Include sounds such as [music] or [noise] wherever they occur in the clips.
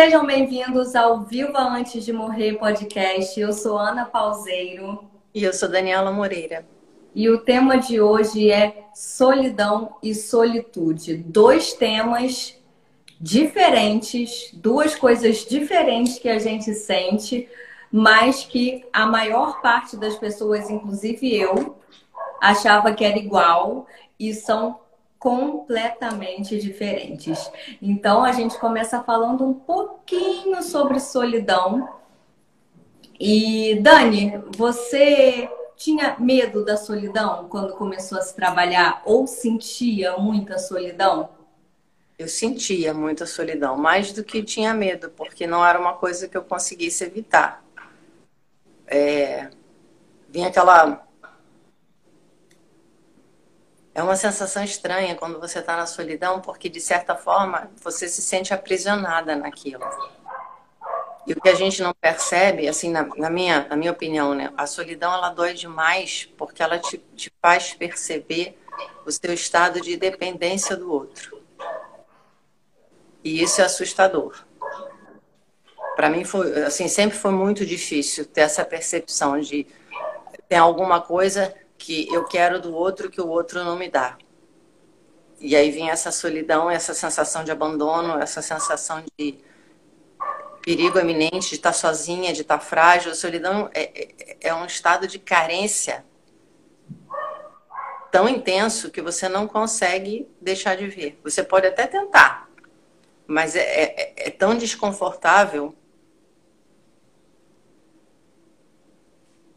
Sejam bem-vindos ao Viva Antes de Morrer podcast. Eu sou Ana Pauseiro. E eu sou Daniela Moreira. E o tema de hoje é solidão e solitude. Dois temas diferentes, duas coisas diferentes que a gente sente, mas que a maior parte das pessoas, inclusive eu, achava que era igual e são completamente diferentes. Então a gente começa falando um pouquinho sobre solidão. E Dani, você tinha medo da solidão quando começou a se trabalhar ou sentia muita solidão? Eu sentia muita solidão, mais do que tinha medo, porque não era uma coisa que eu conseguisse evitar. É... Vinha aquela é uma sensação estranha quando você está na solidão, porque de certa forma você se sente aprisionada naquilo. E o que a gente não percebe, assim, na, na minha, na minha opinião, né? A solidão ela dói demais porque ela te, te faz perceber o seu estado de dependência do outro. E isso é assustador. Para mim foi, assim, sempre foi muito difícil ter essa percepção de tem alguma coisa que eu quero do outro que o outro não me dá. E aí vem essa solidão, essa sensação de abandono, essa sensação de perigo eminente, de estar sozinha, de estar frágil. A solidão é, é, é um estado de carência tão intenso que você não consegue deixar de ver. Você pode até tentar, mas é, é, é tão desconfortável.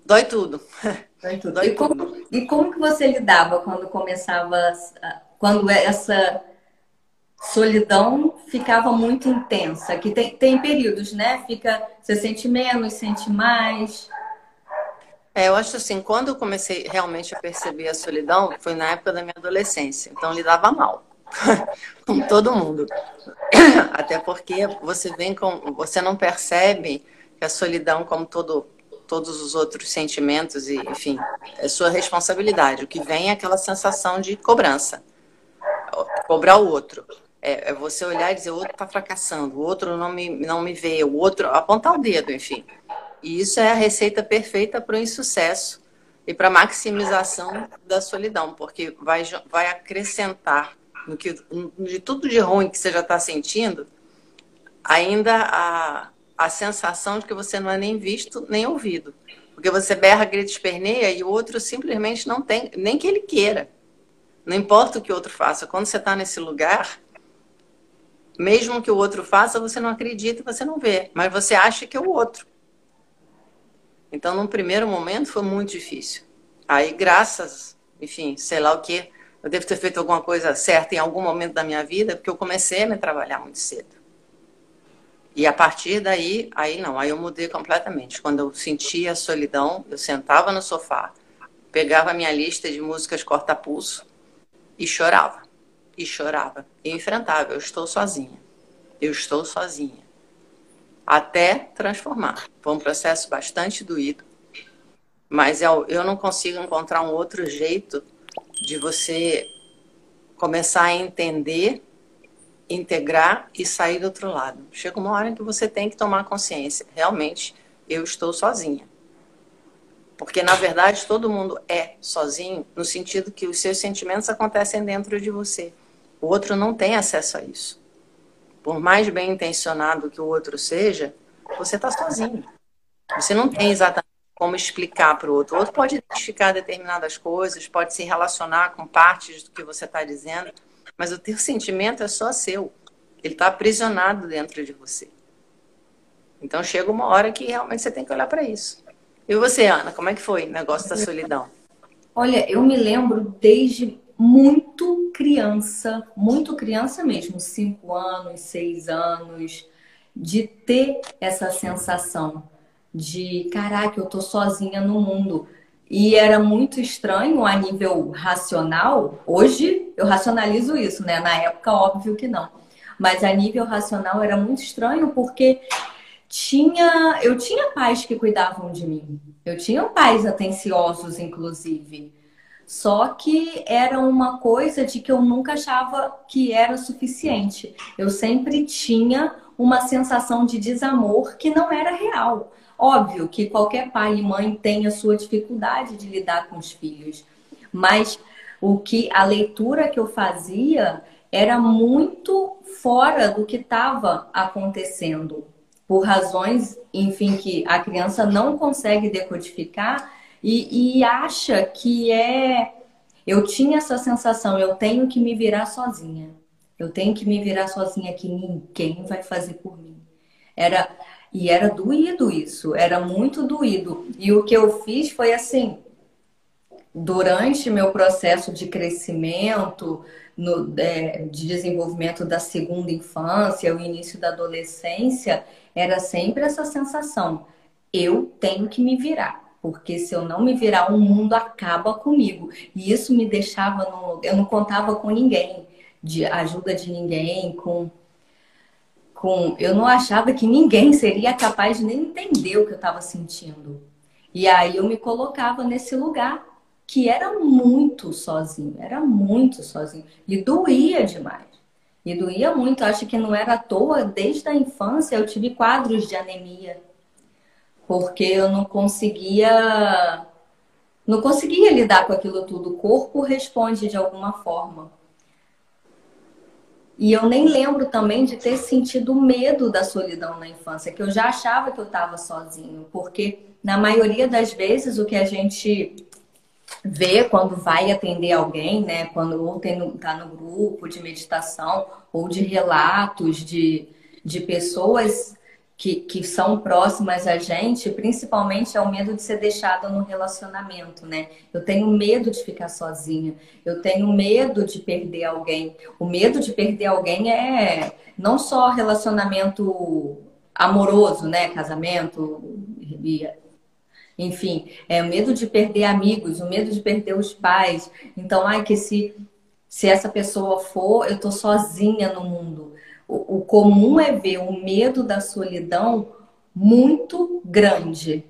Dói tudo. [laughs] Dói e, como, e como que você lidava quando começava, quando essa solidão ficava muito intensa? Que tem, tem períodos, né? Fica, você sente menos, sente mais. É, eu acho assim, quando eu comecei realmente a perceber a solidão, foi na época da minha adolescência. Então, lidava mal. [laughs] com todo mundo. Até porque você vem com. Você não percebe que a solidão, como todo todos os outros sentimentos e, enfim, é sua responsabilidade. O que vem é aquela sensação de cobrança, cobrar o outro. É, é você olhar e dizer o outro está fracassando, o outro não me, não me vê, o outro apontar o dedo, enfim. E isso é a receita perfeita para o insucesso e para a maximização da solidão, porque vai, vai acrescentar no que, de tudo de ruim que você já está sentindo, ainda a, a sensação de que você não é nem visto nem ouvido. Porque você berra, grita, esperneia e o outro simplesmente não tem, nem que ele queira. Não importa o que o outro faça. Quando você está nesse lugar, mesmo que o outro faça, você não acredita você não vê. Mas você acha que é o outro. Então, num primeiro momento, foi muito difícil. Aí, graças, enfim, sei lá o que, eu devo ter feito alguma coisa certa em algum momento da minha vida, porque eu comecei a me trabalhar muito cedo. E a partir daí, aí não, aí eu mudei completamente. Quando eu sentia a solidão, eu sentava no sofá, pegava a minha lista de músicas corta-pulso e chorava. E chorava. E enfrentava. Eu estou sozinha. Eu estou sozinha. Até transformar. Foi um processo bastante doído. Mas eu, eu não consigo encontrar um outro jeito de você começar a entender integrar e sair do outro lado. Chega uma hora em que você tem que tomar consciência. Realmente, eu estou sozinha. Porque, na verdade, todo mundo é sozinho, no sentido que os seus sentimentos acontecem dentro de você. O outro não tem acesso a isso. Por mais bem intencionado que o outro seja, você está sozinho. Você não tem exatamente como explicar para o outro. O outro pode identificar determinadas coisas, pode se relacionar com partes do que você está dizendo, mas o teu sentimento é só seu. Ele está aprisionado dentro de você. Então chega uma hora que realmente você tem que olhar para isso. E você, Ana, como é que foi o negócio da solidão? Olha, eu me lembro desde muito criança, muito criança mesmo, cinco anos, seis anos, de ter essa sensação de caraca, eu tô sozinha no mundo. E era muito estranho a nível racional. Hoje eu racionalizo isso, né? Na época, óbvio que não. Mas a nível racional era muito estranho porque tinha, eu tinha pais que cuidavam de mim. Eu tinha pais atenciosos, inclusive. Só que era uma coisa de que eu nunca achava que era suficiente. Eu sempre tinha uma sensação de desamor que não era real. Óbvio que qualquer pai e mãe tem a sua dificuldade de lidar com os filhos, mas o que a leitura que eu fazia era muito fora do que estava acontecendo, por razões, enfim, que a criança não consegue decodificar e, e acha que é. Eu tinha essa sensação, eu tenho que me virar sozinha. Eu tenho que me virar sozinha que ninguém vai fazer por mim. Era e era doído isso, era muito doído. E o que eu fiz foi assim, durante meu processo de crescimento, no, é, de desenvolvimento da segunda infância, o início da adolescência, era sempre essa sensação: eu tenho que me virar, porque se eu não me virar, o mundo acaba comigo. E isso me deixava no, eu não contava com ninguém, de ajuda de ninguém, com com eu não achava que ninguém seria capaz de nem entender o que eu estava sentindo. E aí eu me colocava nesse lugar que era muito sozinho, era muito sozinho. E doía demais. E doía muito. Acho que não era à toa, desde a infância eu tive quadros de anemia. Porque eu não conseguia. Não conseguia lidar com aquilo tudo. O corpo responde de alguma forma. E eu nem lembro também de ter sentido medo da solidão na infância, que eu já achava que eu estava sozinho, porque na maioria das vezes o que a gente vê quando vai atender alguém, né? Quando ou tem tá no grupo de meditação ou de relatos de, de pessoas que, que são próximas a gente, principalmente é o medo de ser deixada no relacionamento, né? Eu tenho medo de ficar sozinha, eu tenho medo de perder alguém. O medo de perder alguém é não só relacionamento amoroso, né? Casamento, enfim, é o medo de perder amigos, o medo de perder os pais. Então, ai, que se, se essa pessoa for, eu tô sozinha no mundo. O, o comum é ver o medo da solidão muito grande.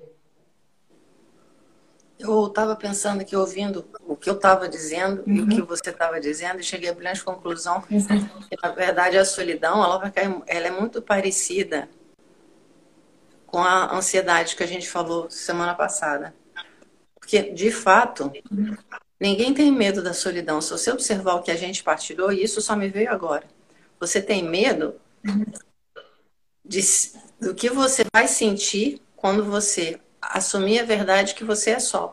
Eu estava pensando aqui, ouvindo o que eu estava dizendo uhum. e o que uhum. você estava dizendo, e cheguei à brilhante conclusão uhum. que, na verdade, a solidão ela, ela é muito parecida com a ansiedade que a gente falou semana passada. Porque, de fato, ninguém tem medo da solidão. Se você observar o que a gente partilhou, e isso só me veio agora, você tem medo de, do que você vai sentir quando você assumir a verdade que você é só.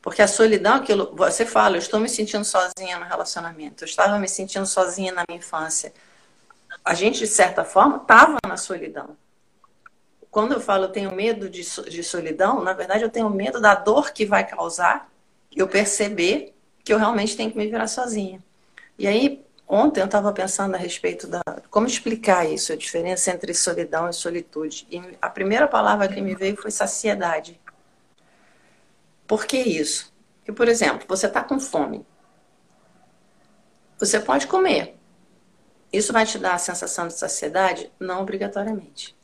Porque a solidão, aquilo, você fala, eu estou me sentindo sozinha no relacionamento, eu estava me sentindo sozinha na minha infância. A gente, de certa forma, estava na solidão quando eu falo eu tenho medo de, de solidão, na verdade eu tenho medo da dor que vai causar eu perceber que eu realmente tenho que me virar sozinha. E aí, ontem eu estava pensando a respeito da como explicar isso, a diferença entre solidão e solitude. E a primeira palavra que me veio foi saciedade. Por que isso? Por exemplo, você está com fome. Você pode comer. Isso vai te dar a sensação de saciedade? Não obrigatoriamente.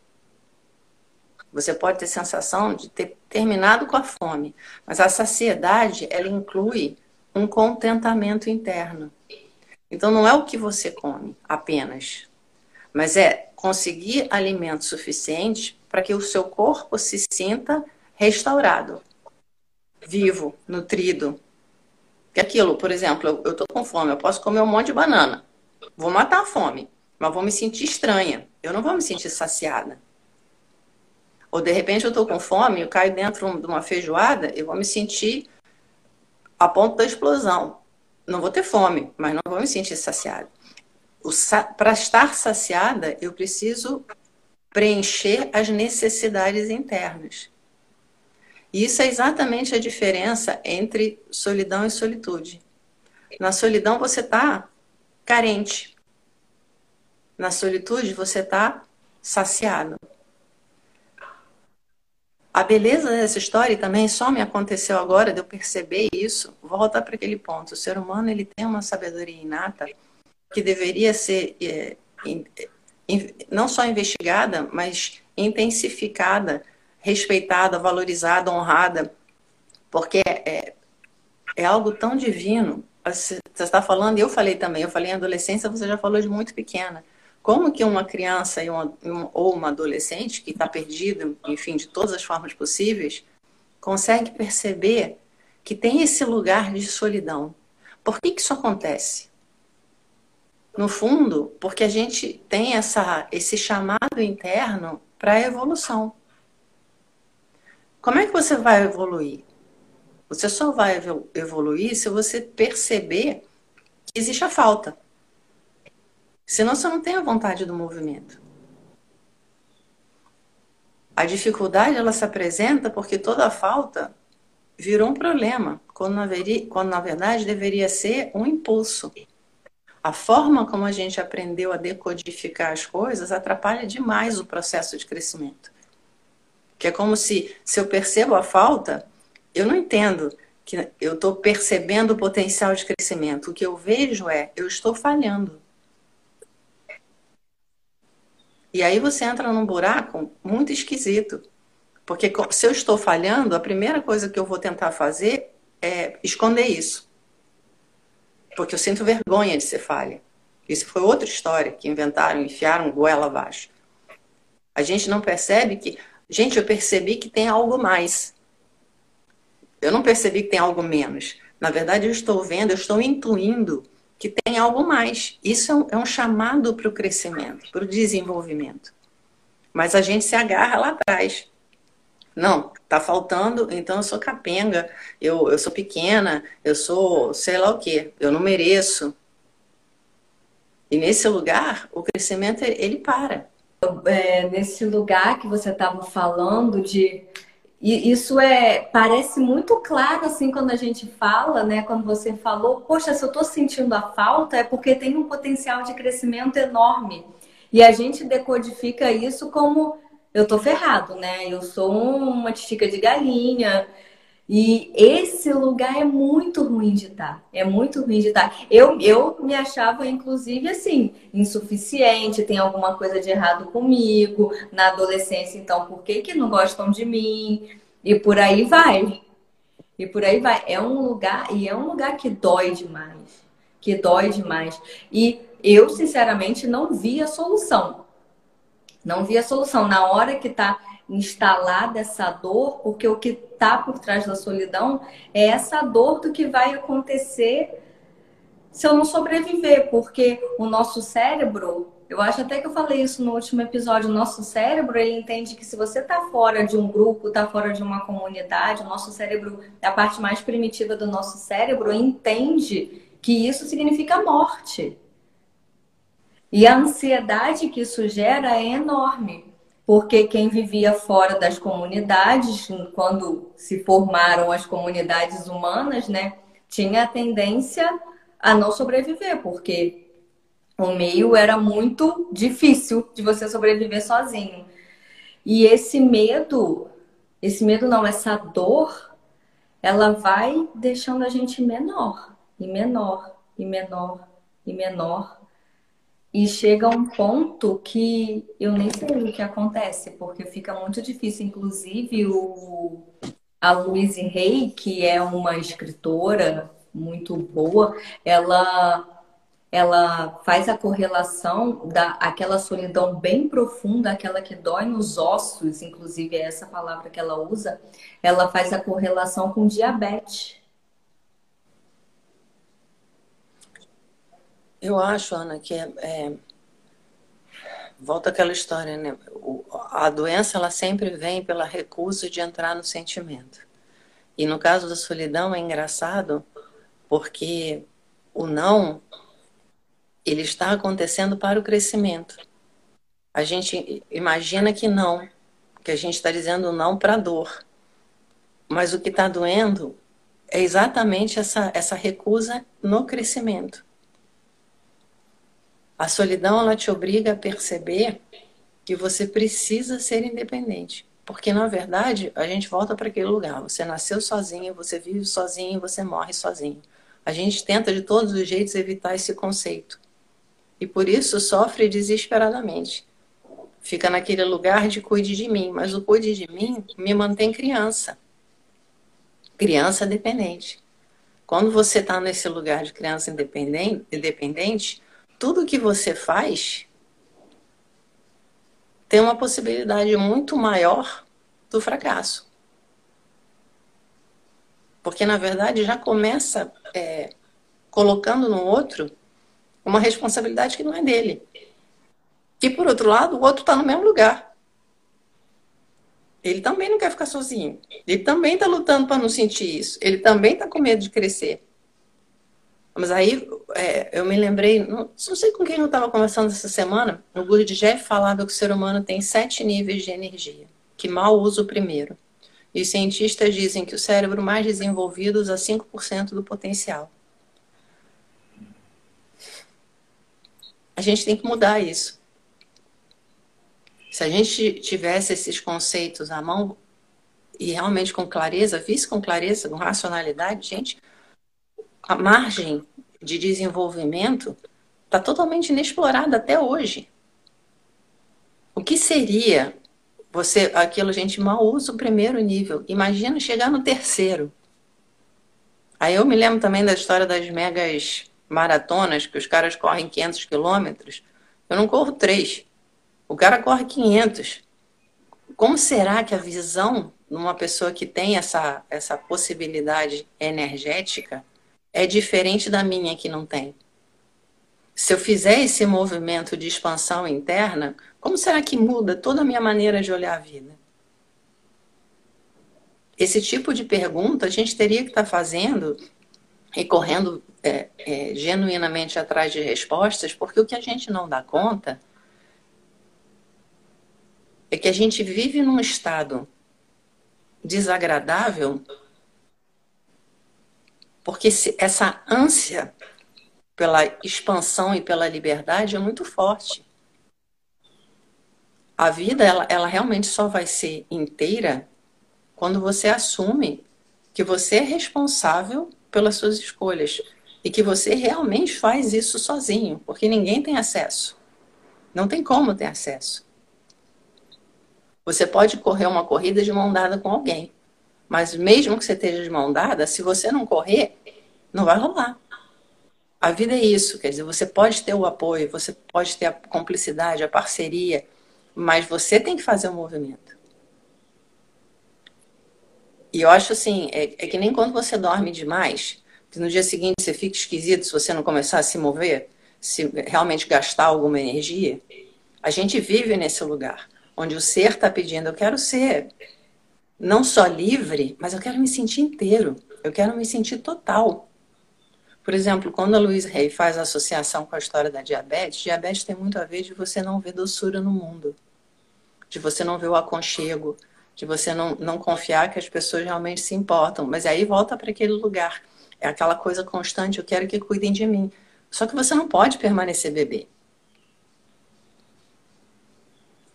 Você pode ter sensação de ter terminado com a fome, mas a saciedade ela inclui um contentamento interno. Então não é o que você come apenas, mas é conseguir alimento suficiente para que o seu corpo se sinta restaurado, vivo, nutrido. Que aquilo, por exemplo, eu estou com fome, eu posso comer um monte de banana, vou matar a fome, mas vou me sentir estranha, eu não vou me sentir saciada. Ou de repente eu estou com fome, eu caio dentro de uma feijoada, eu vou me sentir a ponto da explosão. Não vou ter fome, mas não vou me sentir saciada. Para estar saciada, eu preciso preencher as necessidades internas. E isso é exatamente a diferença entre solidão e solitude. Na solidão você está carente. Na solitude você está saciado. A beleza dessa história também só me aconteceu agora de eu perceber isso. Volta para aquele ponto. O ser humano ele tem uma sabedoria inata que deveria ser é, não só investigada, mas intensificada, respeitada, valorizada, honrada, porque é, é algo tão divino. Você está falando, e eu falei também, eu falei em adolescência, você já falou de muito pequena. Como que uma criança uma, ou uma adolescente que está perdido, enfim, de todas as formas possíveis, consegue perceber que tem esse lugar de solidão? Por que, que isso acontece? No fundo, porque a gente tem essa, esse chamado interno para a evolução. Como é que você vai evoluir? Você só vai evoluir se você perceber que existe a falta. Senão você não tem a vontade do movimento. A dificuldade ela se apresenta porque toda falta virou um problema, quando na, veri, quando na verdade deveria ser um impulso. A forma como a gente aprendeu a decodificar as coisas atrapalha demais o processo de crescimento. Que é como se, se eu percebo a falta, eu não entendo que eu estou percebendo o potencial de crescimento. O que eu vejo é, eu estou falhando. E aí você entra num buraco muito esquisito. Porque se eu estou falhando, a primeira coisa que eu vou tentar fazer é esconder isso. Porque eu sinto vergonha de ser falha. Isso foi outra história que inventaram, enfiaram goela abaixo. A gente não percebe que. Gente, eu percebi que tem algo mais. Eu não percebi que tem algo menos. Na verdade, eu estou vendo, eu estou intuindo que tem algo mais. Isso é um, é um chamado para o crescimento, para o desenvolvimento. Mas a gente se agarra lá atrás. Não, tá faltando, então eu sou capenga, eu, eu sou pequena, eu sou sei lá o quê, eu não mereço. E nesse lugar, o crescimento ele para. É, nesse lugar que você estava falando de e isso é parece muito claro assim quando a gente fala, né? Quando você falou, poxa, se eu estou sentindo a falta é porque tem um potencial de crescimento enorme. E a gente decodifica isso como eu tô ferrado, né? Eu sou uma tica de galinha, e esse lugar é muito ruim de estar. É muito ruim de estar. Eu, eu me achava, inclusive, assim, insuficiente, tem alguma coisa de errado comigo. Na adolescência, então, por que, que não gostam de mim? E por aí vai. E por aí vai. É um lugar, e é um lugar que dói demais. Que dói demais. E eu, sinceramente, não vi a solução. Não vi a solução. Na hora que tá instalada essa dor, porque o que está por trás da solidão é essa dor do que vai acontecer se eu não sobreviver, porque o nosso cérebro, eu acho até que eu falei isso no último episódio, o nosso cérebro, ele entende que se você está fora de um grupo, está fora de uma comunidade, o nosso cérebro, a parte mais primitiva do nosso cérebro, entende que isso significa morte. E a ansiedade que isso gera é enorme porque quem vivia fora das comunidades, quando se formaram as comunidades humanas, né, tinha a tendência a não sobreviver, porque o meio era muito difícil de você sobreviver sozinho. E esse medo, esse medo não, essa dor, ela vai deixando a gente menor, e menor, e menor, e menor, e chega um ponto que eu nem sei o que acontece, porque fica muito difícil. Inclusive, o, a Louise Hay, que é uma escritora muito boa, ela ela faz a correlação da aquela solidão bem profunda, aquela que dói nos ossos, inclusive é essa palavra que ela usa, ela faz a correlação com diabetes. Eu acho, Ana, que é, é... volta aquela história, né? O, a doença ela sempre vem pela recusa de entrar no sentimento. E no caso da solidão é engraçado porque o não ele está acontecendo para o crescimento. A gente imagina que não, que a gente está dizendo não para a dor. Mas o que está doendo é exatamente essa, essa recusa no crescimento. A solidão ela te obriga a perceber que você precisa ser independente. Porque, na verdade, a gente volta para aquele lugar. Você nasceu sozinho, você vive sozinho, você morre sozinho. A gente tenta de todos os jeitos evitar esse conceito. E por isso sofre desesperadamente. Fica naquele lugar de cuide de mim, mas o cuide de mim me mantém criança. Criança dependente. Quando você está nesse lugar de criança independente, independente tudo que você faz tem uma possibilidade muito maior do fracasso. Porque, na verdade, já começa é, colocando no outro uma responsabilidade que não é dele. E, por outro lado, o outro está no mesmo lugar. Ele também não quer ficar sozinho. Ele também está lutando para não sentir isso. Ele também está com medo de crescer. Mas aí é, eu me lembrei, não, não, sei com quem eu estava conversando essa semana, o Guru de Jeff falava que o ser humano tem sete níveis de energia, que mal usa o primeiro. E os cientistas dizem que o cérebro mais desenvolvido usa 5% do potencial. A gente tem que mudar isso. Se a gente tivesse esses conceitos à mão e realmente com clareza, visse com clareza, com racionalidade, gente, a margem de desenvolvimento está totalmente inexplorada até hoje. O que seria você aquilo a gente mal usa o primeiro nível. Imagina chegar no terceiro. Aí eu me lembro também da história das megas maratonas, que os caras correm 500 quilômetros. Eu não corro três. O cara corre 500. Como será que a visão de uma pessoa que tem essa, essa possibilidade energética é diferente da minha que não tem. Se eu fizer esse movimento de expansão interna, como será que muda toda a minha maneira de olhar a vida? Esse tipo de pergunta a gente teria que estar tá fazendo e correndo é, é, genuinamente atrás de respostas, porque o que a gente não dá conta é que a gente vive num estado desagradável porque essa ânsia pela expansão e pela liberdade é muito forte. A vida, ela, ela realmente só vai ser inteira quando você assume que você é responsável pelas suas escolhas e que você realmente faz isso sozinho, porque ninguém tem acesso. Não tem como ter acesso. Você pode correr uma corrida de mão dada com alguém, mas mesmo que você esteja de mão dada, se você não correr, não vai rolar. A vida é isso, quer dizer, você pode ter o apoio, você pode ter a cumplicidade, a parceria, mas você tem que fazer o movimento. E eu acho assim, é, é que nem quando você dorme demais, que no dia seguinte você fica esquisito se você não começar a se mover, se realmente gastar alguma energia. A gente vive nesse lugar onde o ser está pedindo, eu quero ser não só livre, mas eu quero me sentir inteiro, eu quero me sentir total. Por exemplo, quando a Luiz Rey faz a associação com a história da diabetes, diabetes tem muito a ver de você não ver doçura no mundo, de você não ver o aconchego, de você não, não confiar que as pessoas realmente se importam. Mas aí volta para aquele lugar. É aquela coisa constante, eu quero que cuidem de mim. Só que você não pode permanecer bebê.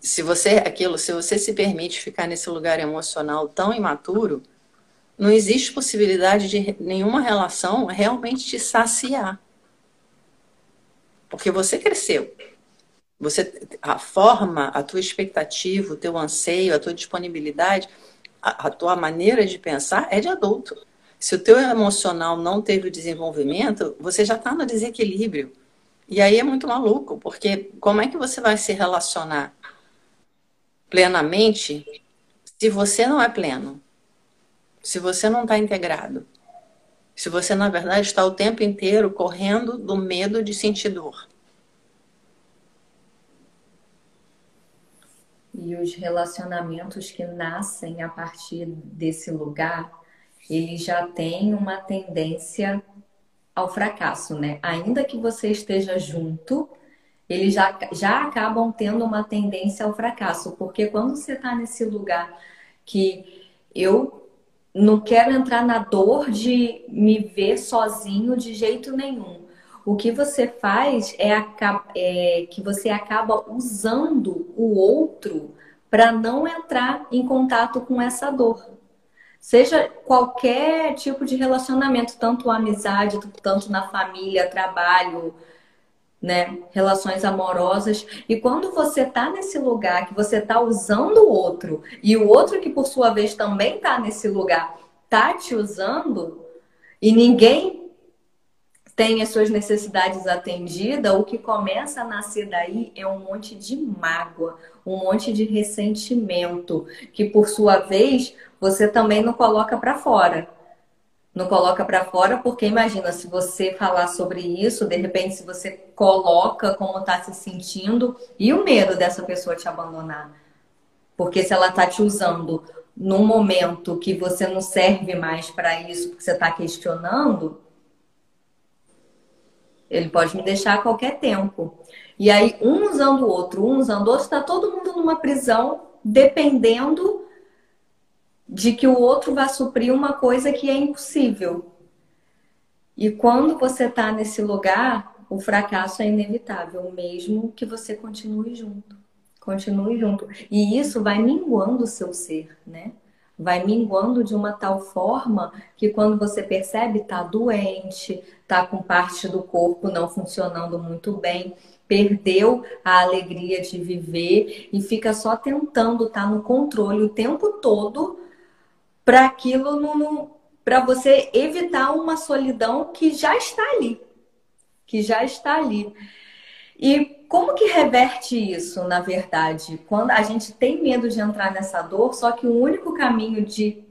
Se você aquilo, se você se permite ficar nesse lugar emocional tão imaturo, não existe possibilidade de nenhuma relação realmente te saciar. Porque você cresceu. Você a forma, a tua expectativa, o teu anseio, a tua disponibilidade, a, a tua maneira de pensar é de adulto. Se o teu emocional não teve o desenvolvimento, você já está no desequilíbrio. E aí é muito maluco, porque como é que você vai se relacionar plenamente se você não é pleno? Se você não está integrado? Se você, na verdade, está o tempo inteiro correndo do medo de sentir dor? E os relacionamentos que nascem a partir desse lugar, eles já têm uma tendência ao fracasso, né? Ainda que você esteja junto, eles já, já acabam tendo uma tendência ao fracasso, porque quando você está nesse lugar que eu não quero entrar na dor de me ver sozinho de jeito nenhum. O que você faz é, é que você acaba usando o outro para não entrar em contato com essa dor. Seja qualquer tipo de relacionamento, tanto amizade, tanto na família, trabalho, né? Relações amorosas. E quando você está nesse lugar que você está usando o outro e o outro que por sua vez também está nesse lugar, tá te usando e ninguém tem as suas necessidades atendidas, o que começa a nascer daí é um monte de mágoa, um monte de ressentimento, que por sua vez você também não coloca para fora. Não coloca para fora porque imagina se você falar sobre isso, de repente se você coloca como está se sentindo e o medo dessa pessoa te abandonar. Porque se ela está te usando num momento que você não serve mais para isso, porque você está questionando, ele pode me deixar a qualquer tempo. E aí, um usando o outro, um usando o outro, está todo mundo numa prisão, dependendo de que o outro vá suprir uma coisa que é impossível. E quando você está nesse lugar, o fracasso é inevitável, mesmo que você continue junto. Continue junto. E isso vai minguando o seu ser, né? vai minguando de uma tal forma que quando você percebe tá doente, tá com parte do corpo não funcionando muito bem, perdeu a alegria de viver e fica só tentando estar tá no controle o tempo todo para aquilo para você evitar uma solidão que já está ali, que já está ali. E como que reverte isso, na verdade? Quando a gente tem medo de entrar nessa dor, só que o único caminho de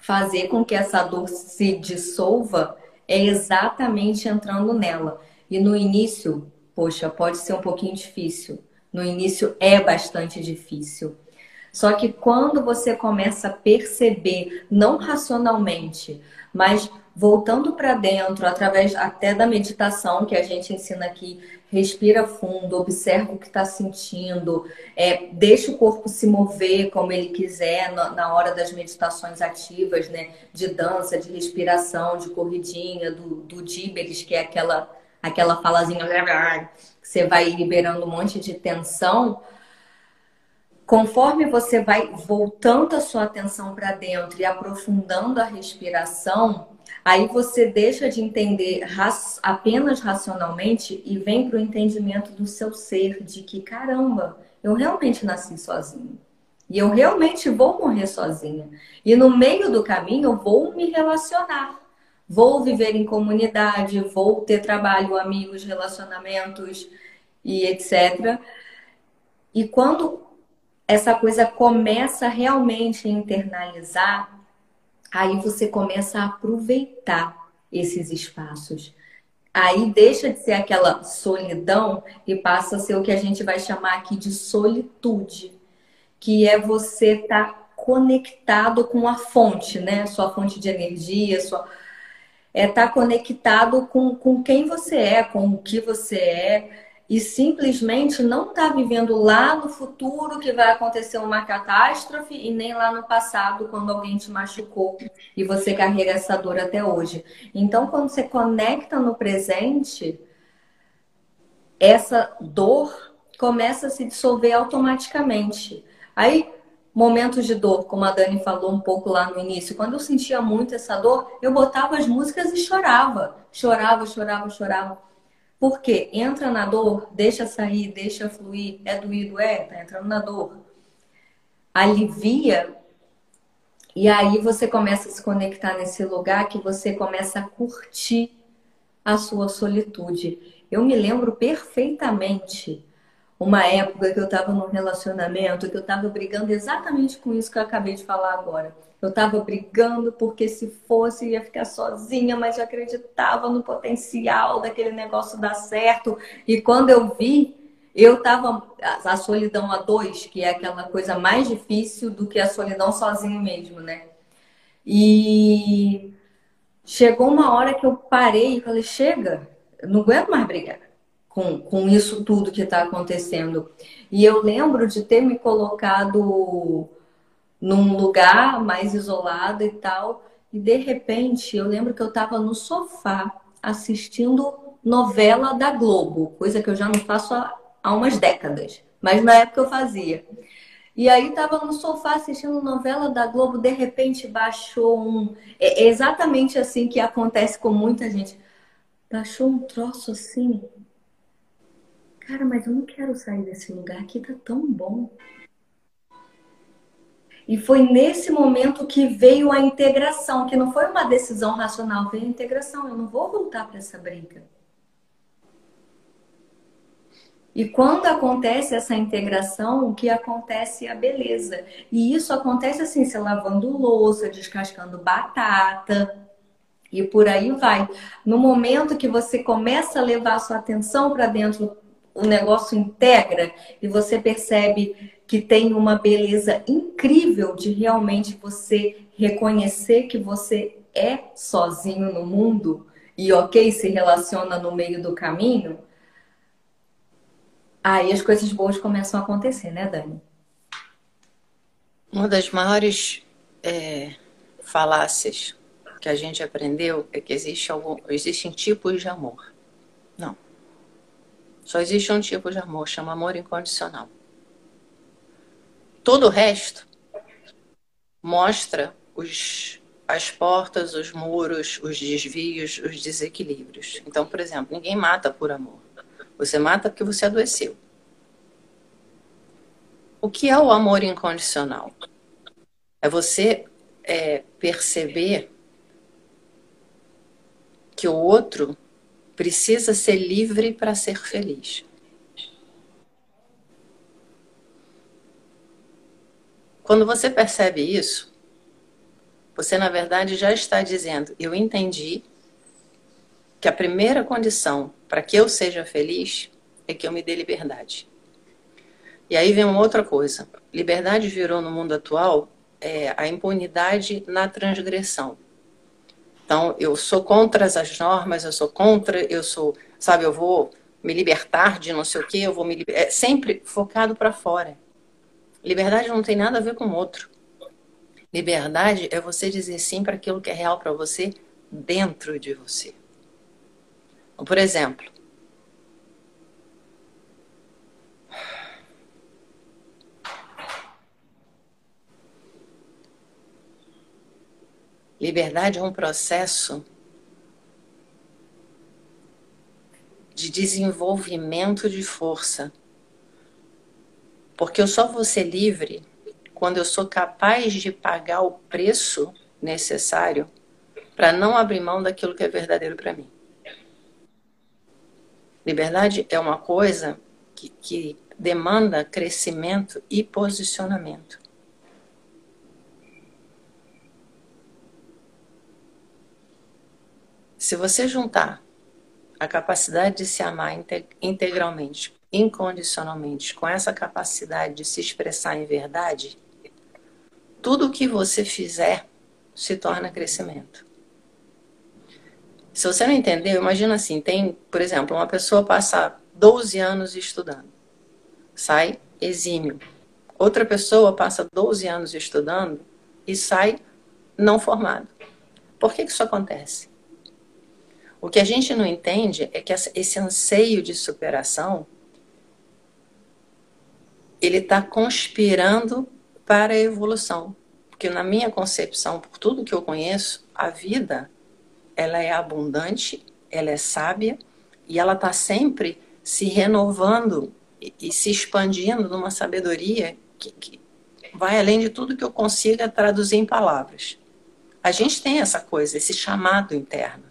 fazer com que essa dor se dissolva é exatamente entrando nela. E no início, poxa, pode ser um pouquinho difícil. No início é bastante difícil. Só que quando você começa a perceber, não racionalmente, mas voltando para dentro, através até da meditação que a gente ensina aqui, respira fundo, observa o que está sentindo, é, deixa o corpo se mover como ele quiser na, na, hora das meditações ativas, né? De dança, de respiração, de corridinha, do, do díberes, que é aquela, aquela falazinha que você vai liberando um monte de tensão. Conforme você vai voltando a sua atenção para dentro e aprofundando a respiração, Aí você deixa de entender apenas racionalmente e vem para o entendimento do seu ser, de que caramba, eu realmente nasci sozinho. E eu realmente vou morrer sozinha. E no meio do caminho eu vou me relacionar. Vou viver em comunidade, vou ter trabalho, amigos, relacionamentos e etc. E quando essa coisa começa realmente a internalizar, aí você começa a aproveitar esses espaços. Aí deixa de ser aquela solidão e passa a ser o que a gente vai chamar aqui de solitude, que é você estar tá conectado com a fonte, né? Sua fonte de energia, sua é estar tá conectado com, com quem você é, com o que você é e simplesmente não está vivendo lá no futuro que vai acontecer uma catástrofe e nem lá no passado quando alguém te machucou e você carrega essa dor até hoje. Então, quando você conecta no presente, essa dor começa a se dissolver automaticamente. Aí, momentos de dor, como a Dani falou um pouco lá no início, quando eu sentia muito essa dor, eu botava as músicas e chorava. Chorava, chorava, chorava. Porque entra na dor, deixa sair, deixa fluir, é doído, é, tá entrando na dor. Alivia e aí você começa a se conectar nesse lugar que você começa a curtir a sua solitude. Eu me lembro perfeitamente uma época que eu estava num relacionamento, que eu estava brigando exatamente com isso que eu acabei de falar agora. Eu estava brigando porque se fosse ia ficar sozinha, mas eu acreditava no potencial daquele negócio dar certo. E quando eu vi, eu estava a solidão a dois, que é aquela coisa mais difícil do que a solidão sozinho mesmo, né? E chegou uma hora que eu parei e falei: chega, não aguento mais brigar com, com isso tudo que está acontecendo. E eu lembro de ter me colocado num lugar mais isolado e tal. E de repente, eu lembro que eu estava no sofá assistindo novela da Globo, coisa que eu já não faço há, umas décadas, mas na época eu fazia. E aí estava no sofá assistindo novela da Globo, de repente baixou um. É exatamente assim que acontece com muita gente. Baixou um troço assim. Cara, mas eu não quero sair desse lugar aqui, tá tão bom. E foi nesse momento que veio a integração, que não foi uma decisão racional, veio a integração. Eu não vou voltar para essa briga. E quando acontece essa integração, o que acontece é a beleza. E isso acontece assim, você lavando louça, descascando batata e por aí vai. No momento que você começa a levar a sua atenção para dentro, o negócio integra e você percebe que tem uma beleza incrível de realmente você reconhecer que você é sozinho no mundo e ok, se relaciona no meio do caminho aí as coisas boas começam a acontecer, né, Dani? Uma das maiores é, falácias que a gente aprendeu é que existe algum, existem tipos de amor. Não. Só existe um tipo de amor, chama amor incondicional. Todo o resto mostra os, as portas, os muros, os desvios, os desequilíbrios. Então, por exemplo, ninguém mata por amor. Você mata porque você adoeceu. O que é o amor incondicional? É você é, perceber que o outro precisa ser livre para ser feliz. Quando você percebe isso, você na verdade já está dizendo: eu entendi que a primeira condição para que eu seja feliz é que eu me dê liberdade. E aí vem uma outra coisa. Liberdade virou no mundo atual é, a impunidade na transgressão. Então, eu sou contra as normas, eu sou contra, eu sou, sabe, eu vou me libertar de não sei o quê, eu vou me é sempre focado para fora. Liberdade não tem nada a ver com o outro. Liberdade é você dizer sim para aquilo que é real para você dentro de você. Por exemplo, liberdade é um processo de desenvolvimento de força. Porque eu só vou ser livre quando eu sou capaz de pagar o preço necessário para não abrir mão daquilo que é verdadeiro para mim. Liberdade é uma coisa que, que demanda crescimento e posicionamento. Se você juntar a capacidade de se amar integralmente, incondicionalmente, com essa capacidade de se expressar em verdade, tudo o que você fizer se torna crescimento. Se você não entendeu, imagina assim, tem, por exemplo, uma pessoa passa 12 anos estudando, sai exímio. Outra pessoa passa 12 anos estudando e sai não formado. Por que, que isso acontece? O que a gente não entende é que esse anseio de superação ele está conspirando para a evolução. Porque na minha concepção, por tudo que eu conheço, a vida ela é abundante, ela é sábia e ela está sempre se renovando e, e, se expandindo numa sabedoria que, que vai além de tudo que eu consiga traduzir em palavras. A gente tem essa coisa, esse chamado interno.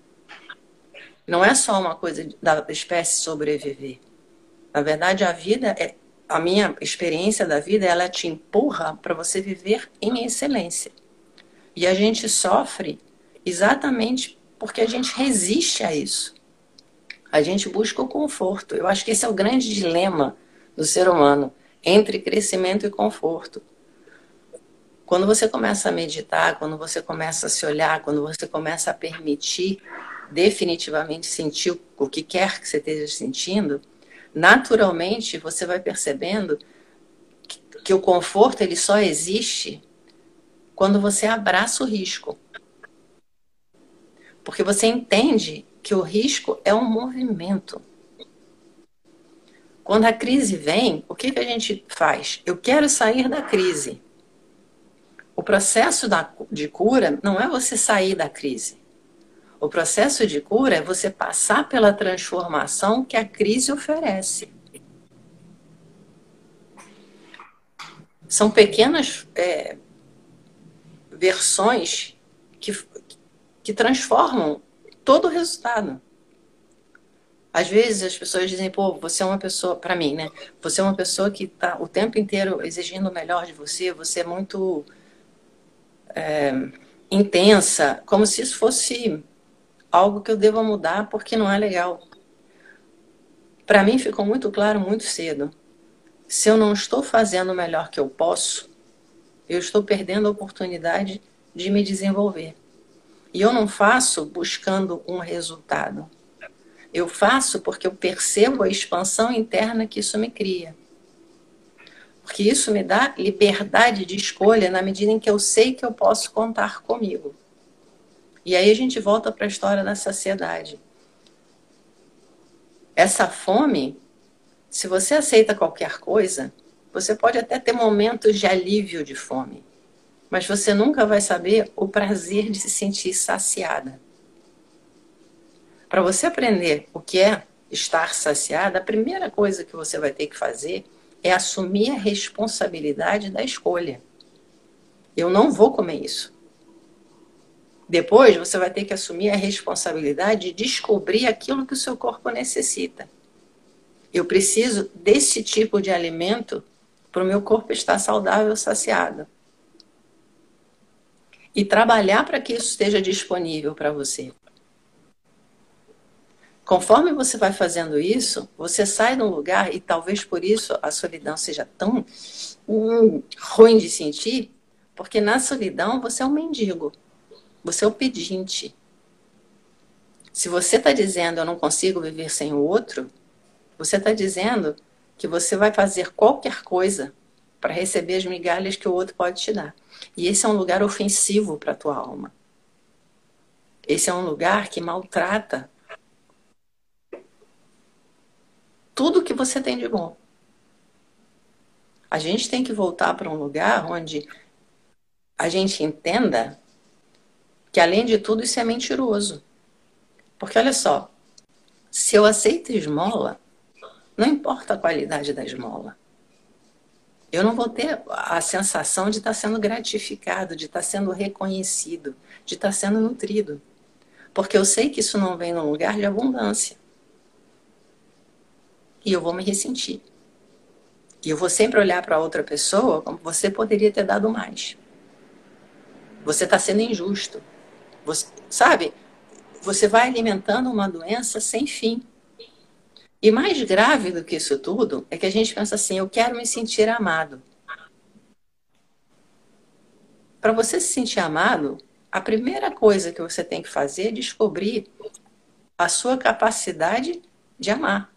Não é só uma coisa da espécie sobreviver. Na verdade, a vida é a minha experiência da vida, ela te empurra para você viver em excelência. E a gente sofre exatamente porque a gente resiste a isso. A gente busca o conforto. Eu acho que esse é o grande dilema do ser humano entre crescimento e conforto. Quando você começa a meditar, quando você começa a se olhar, quando você começa a permitir definitivamente sentir o que quer que você esteja sentindo, naturalmente você vai percebendo que, que o conforto ele só existe quando você abraça o risco. Porque você entende que o risco é um movimento. Quando a crise vem, o que, que a gente faz? Eu quero sair da crise. O processo da, de cura não é você sair da crise. O processo de cura é você passar pela transformação que a crise oferece. São pequenas é, versões que, que transformam todo o resultado. Às vezes as pessoas dizem, pô, você é uma pessoa, para mim, né? Você é uma pessoa que está o tempo inteiro exigindo o melhor de você, você é muito é, intensa, como se isso fosse algo que eu deva mudar porque não é legal. Para mim ficou muito claro muito cedo. Se eu não estou fazendo o melhor que eu posso, eu estou perdendo a oportunidade de me desenvolver. E eu não faço buscando um resultado. Eu faço porque eu percebo a expansão interna que isso me cria. Porque isso me dá liberdade de escolha na medida em que eu sei que eu posso contar comigo. E aí a gente volta para a história da saciedade. Essa fome, se você aceita qualquer coisa, você pode até ter momentos de alívio de fome, mas você nunca vai saber o prazer de se sentir saciada. Para você aprender o que é estar saciada, a primeira coisa que você vai ter que fazer é assumir a responsabilidade da escolha. Eu não vou comer isso. Depois você vai ter que assumir a responsabilidade de descobrir aquilo que o seu corpo necessita. Eu preciso desse tipo de alimento para o meu corpo estar saudável, saciado. E trabalhar para que isso esteja disponível para você. Conforme você vai fazendo isso, você sai de um lugar, e talvez por isso a solidão seja tão hum, ruim de sentir, porque na solidão você é um mendigo, você é o pedinte. Se você está dizendo eu não consigo viver sem o outro, você está dizendo que você vai fazer qualquer coisa para receber as migalhas que o outro pode te dar. E esse é um lugar ofensivo para a tua alma. Esse é um lugar que maltrata tudo que você tem de bom. A gente tem que voltar para um lugar onde a gente entenda que, além de tudo, isso é mentiroso. Porque olha só, se eu aceito esmola, não importa a qualidade da esmola. Eu não vou ter a sensação de estar sendo gratificado, de estar sendo reconhecido, de estar sendo nutrido. Porque eu sei que isso não vem num lugar de abundância. E eu vou me ressentir. E eu vou sempre olhar para outra pessoa como você poderia ter dado mais. Você está sendo injusto. Você, sabe? Você vai alimentando uma doença sem fim. E mais grave do que isso tudo é que a gente pensa assim: eu quero me sentir amado. Para você se sentir amado, a primeira coisa que você tem que fazer é descobrir a sua capacidade de amar.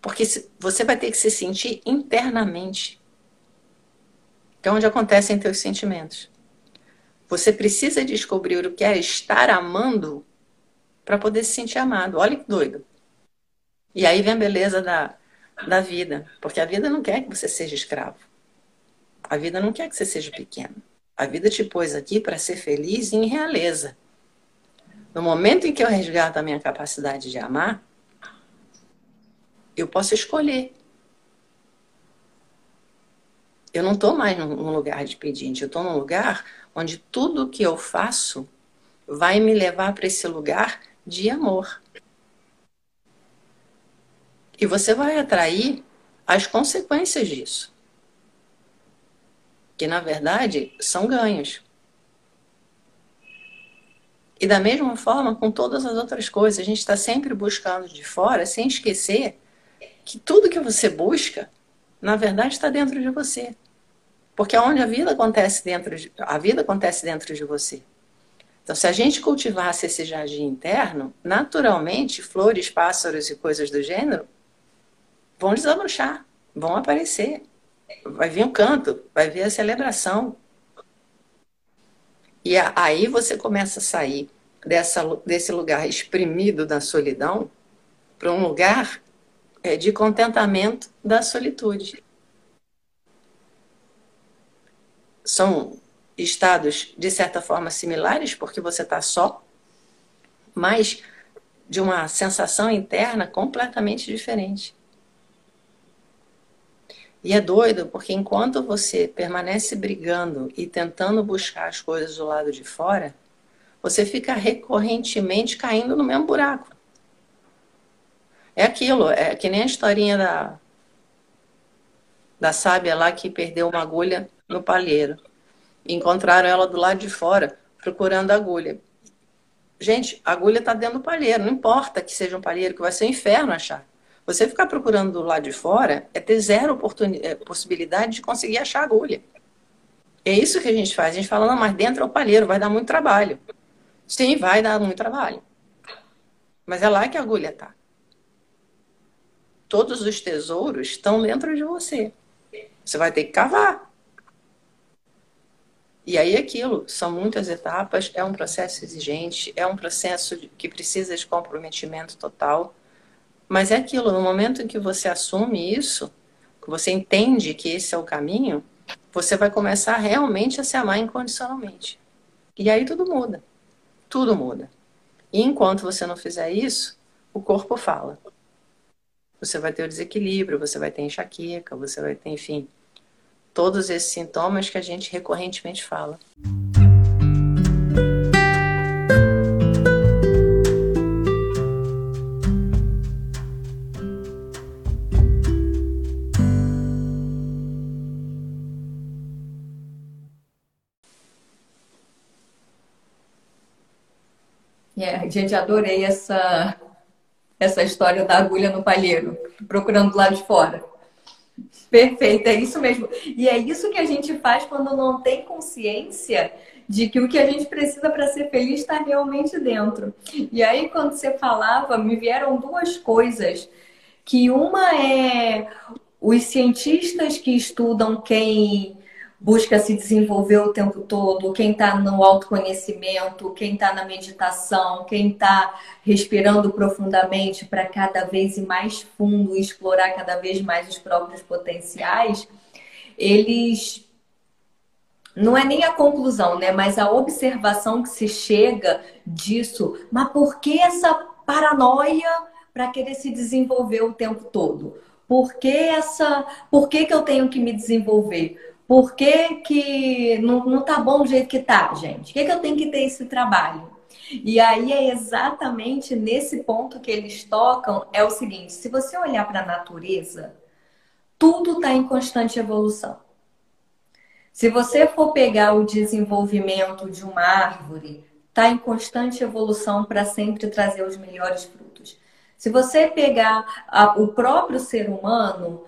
Porque você vai ter que se sentir internamente. Que é onde acontecem teus sentimentos. Você precisa descobrir o que é estar amando para poder se sentir amado. Olha que doido. E aí vem a beleza da, da vida. Porque a vida não quer que você seja escravo. A vida não quer que você seja pequeno. A vida te pôs aqui para ser feliz em realeza. No momento em que eu resgato a minha capacidade de amar, eu posso escolher. Eu não estou mais num lugar de pedinte, eu estou num lugar onde tudo que eu faço vai me levar para esse lugar de amor. E você vai atrair as consequências disso. Que na verdade são ganhos. E da mesma forma com todas as outras coisas, a gente está sempre buscando de fora, sem esquecer que tudo que você busca, na verdade, está dentro de você. Porque onde a vida acontece dentro de, a vida acontece dentro de você. Então, se a gente cultivasse esse jardim interno, naturalmente, flores, pássaros e coisas do gênero vão desabrochar, vão aparecer. Vai vir o um canto, vai vir a celebração. E aí você começa a sair dessa, desse lugar exprimido da solidão para um lugar é, de contentamento da solitude. São estados de certa forma similares, porque você está só, mas de uma sensação interna completamente diferente. E é doido porque enquanto você permanece brigando e tentando buscar as coisas do lado de fora, você fica recorrentemente caindo no mesmo buraco. É aquilo, é que nem a historinha da, da sábia lá que perdeu uma agulha no palheiro. Encontraram ela do lado de fora, procurando agulha. Gente, a agulha está dentro do palheiro, não importa que seja um palheiro, que vai ser um inferno achar. Você ficar procurando do lado de fora é ter zero é, possibilidade de conseguir achar agulha. É isso que a gente faz. A gente fala, não, mas dentro é o palheiro, vai dar muito trabalho. Sim, vai dar muito trabalho. Mas é lá que a agulha está. Todos os tesouros estão dentro de você. Você vai ter que cavar. E aí aquilo, são muitas etapas, é um processo exigente, é um processo que precisa de comprometimento total. Mas é aquilo, no momento em que você assume isso, que você entende que esse é o caminho, você vai começar realmente a se amar incondicionalmente. E aí tudo muda. Tudo muda. E enquanto você não fizer isso, o corpo fala. Você vai ter o desequilíbrio, você vai ter enxaqueca, você vai ter, enfim, todos esses sintomas que a gente recorrentemente fala. Yeah, gente, adorei essa, essa história da agulha no palheiro, procurando lá de fora. Perfeito, é isso mesmo. E é isso que a gente faz quando não tem consciência de que o que a gente precisa para ser feliz está realmente dentro. E aí, quando você falava, me vieram duas coisas. Que uma é os cientistas que estudam quem busca se desenvolver o tempo todo, quem está no autoconhecimento, quem está na meditação, quem está respirando profundamente para cada vez mais fundo e explorar cada vez mais os próprios potenciais, eles não é nem a conclusão, né? Mas a observação que se chega disso. Mas por que essa paranoia para querer se desenvolver o tempo todo? Por que essa? Por que, que eu tenho que me desenvolver? Por que, que não, não tá bom do jeito que tá, gente? Por que, que eu tenho que ter esse trabalho? E aí é exatamente nesse ponto que eles tocam, é o seguinte, se você olhar para a natureza, tudo está em constante evolução. Se você for pegar o desenvolvimento de uma árvore, está em constante evolução para sempre trazer os melhores frutos. Se você pegar a, o próprio ser humano,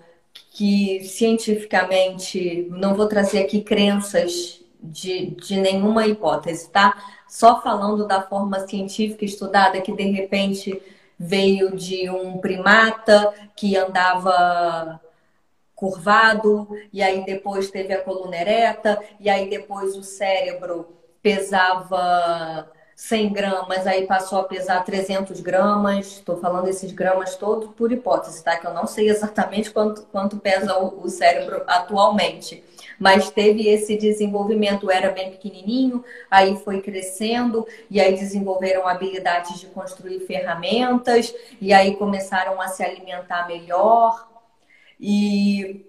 que cientificamente, não vou trazer aqui crenças de, de nenhuma hipótese, tá? Só falando da forma científica estudada que de repente veio de um primata que andava curvado, e aí depois teve a coluna ereta, e aí depois o cérebro pesava 100 gramas, aí passou a pesar 300 gramas. Estou falando esses gramas todos por hipótese, tá? Que eu não sei exatamente quanto, quanto pesa o, o cérebro atualmente. Mas teve esse desenvolvimento, era bem pequenininho, aí foi crescendo, e aí desenvolveram habilidades de construir ferramentas, e aí começaram a se alimentar melhor. E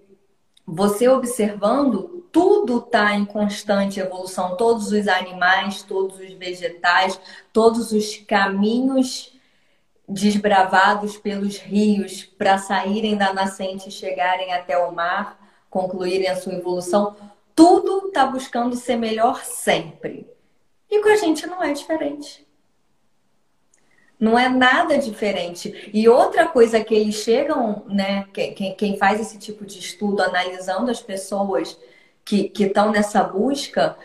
você observando, tudo está em constante evolução. Todos os animais, todos os vegetais, todos os caminhos desbravados pelos rios para saírem da nascente e chegarem até o mar, concluírem a sua evolução, tudo está buscando ser melhor sempre. E com a gente não é diferente. Não é nada diferente. E outra coisa que eles chegam, né? Quem, quem faz esse tipo de estudo, analisando as pessoas que estão nessa busca,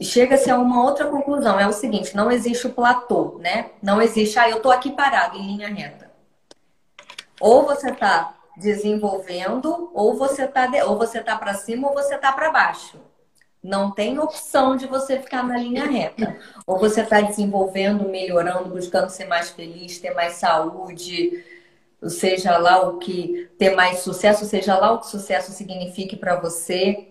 chega-se a uma outra conclusão. É o seguinte: não existe o platô, né? Não existe, ah, eu estou aqui parado em linha reta. Ou você está desenvolvendo, ou você está ou você tá para cima, ou você está para baixo. Não tem opção de você ficar na linha reta. Ou você está desenvolvendo, melhorando, buscando ser mais feliz, ter mais saúde, seja lá o que ter mais sucesso, seja lá o que sucesso signifique para você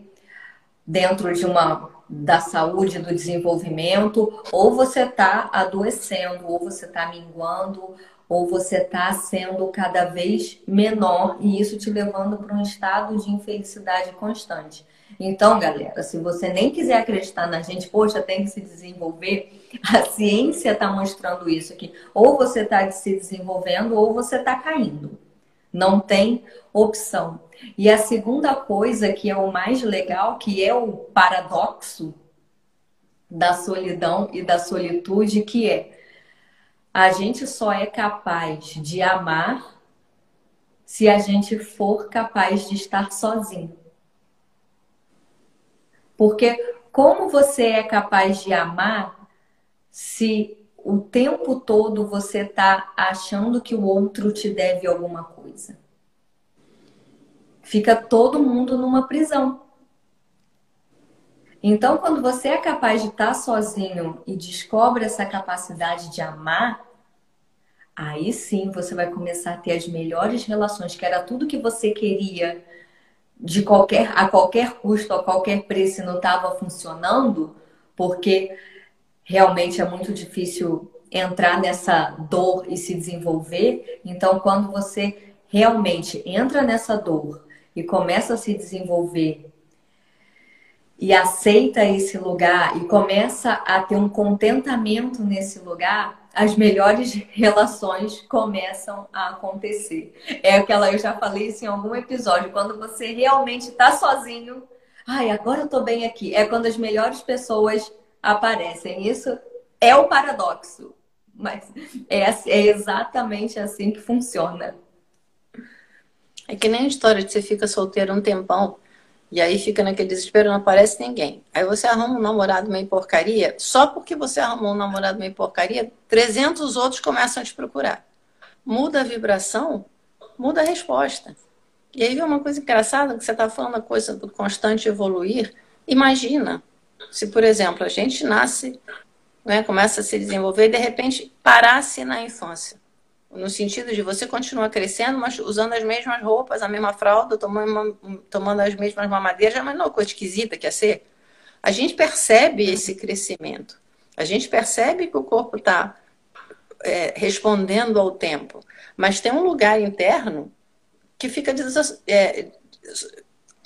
dentro de uma da saúde, do desenvolvimento, ou você está adoecendo, ou você está minguando, ou você está sendo cada vez menor e isso te levando para um estado de infelicidade constante. Então, galera, se você nem quiser acreditar na gente, poxa, tem que se desenvolver, a ciência está mostrando isso aqui. Ou você está se desenvolvendo ou você está caindo. Não tem opção. E a segunda coisa que é o mais legal, que é o paradoxo da solidão e da solitude, que é a gente só é capaz de amar se a gente for capaz de estar sozinho. Porque como você é capaz de amar se o tempo todo você está achando que o outro te deve alguma coisa? Fica todo mundo numa prisão. Então, quando você é capaz de estar sozinho e descobre essa capacidade de amar, aí sim você vai começar a ter as melhores relações, que era tudo que você queria de qualquer a qualquer custo, a qualquer preço não estava funcionando, porque realmente é muito difícil entrar nessa dor e se desenvolver. Então, quando você realmente entra nessa dor e começa a se desenvolver e aceita esse lugar e começa a ter um contentamento nesse lugar, as melhores relações começam a acontecer. É aquela, eu já falei isso em algum episódio, quando você realmente está sozinho, ai, agora eu tô bem aqui. É quando as melhores pessoas aparecem. Isso é o paradoxo, mas é, é exatamente assim que funciona. É que nem a história de você fica solteiro um tempão e aí fica naquele desespero, não aparece ninguém. Aí você arruma um namorado meio porcaria, só porque você arrumou um namorado meio porcaria, 300 outros começam a te procurar. Muda a vibração, muda a resposta. E aí vem uma coisa engraçada, que você está falando a coisa do constante evoluir. Imagina, se por exemplo, a gente nasce, né, começa a se desenvolver e de repente parasse na infância no sentido de você continuar crescendo, mas usando as mesmas roupas, a mesma fralda, tomando, as mesmas mamadeiras, já não é uma coisa esquisita que é ser. A gente percebe esse crescimento. A gente percebe que o corpo está é, respondendo ao tempo. Mas tem um lugar interno que fica é,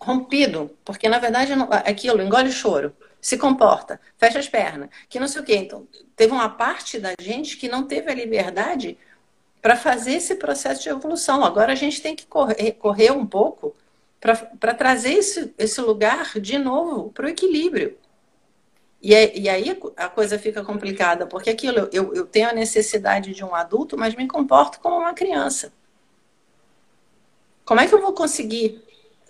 rompido, porque na verdade aquilo engole o choro, se comporta, fecha as pernas, que não sei o quê. Então, teve uma parte da gente que não teve a liberdade para fazer esse processo de evolução. Agora a gente tem que correr, correr um pouco para trazer esse, esse lugar de novo para o equilíbrio. E, é, e, aí a coisa fica complicada, porque aquilo, eu, eu tenho a necessidade de um adulto, mas me comporto como uma criança. Como é que eu vou conseguir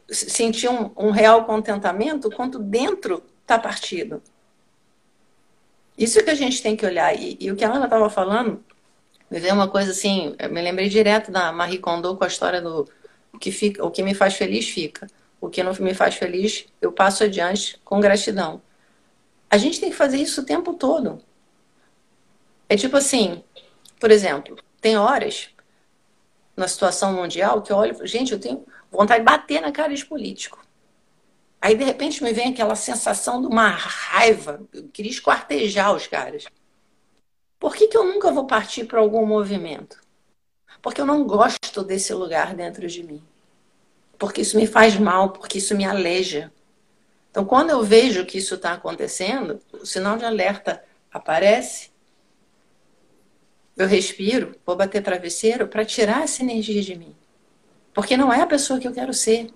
sentir um, um real contentamento quando dentro está partido? Isso que a gente tem que olhar. E, e o que a Ana estava falando veio uma coisa assim, eu me lembrei direto da Marie Kondo com a história do o que, fica, o que me faz feliz fica. O que não me faz feliz, eu passo adiante com gratidão. A gente tem que fazer isso o tempo todo. É tipo assim, por exemplo, tem horas na situação mundial que eu olho, gente, eu tenho vontade de bater na cara de político. Aí de repente me vem aquela sensação de uma raiva, eu queria esquartejar os caras. Por que, que eu nunca vou partir para algum movimento? Porque eu não gosto desse lugar dentro de mim. Porque isso me faz mal, porque isso me aleja. Então, quando eu vejo que isso está acontecendo, o sinal de alerta aparece. Eu respiro, vou bater travesseiro para tirar essa energia de mim. Porque não é a pessoa que eu quero ser.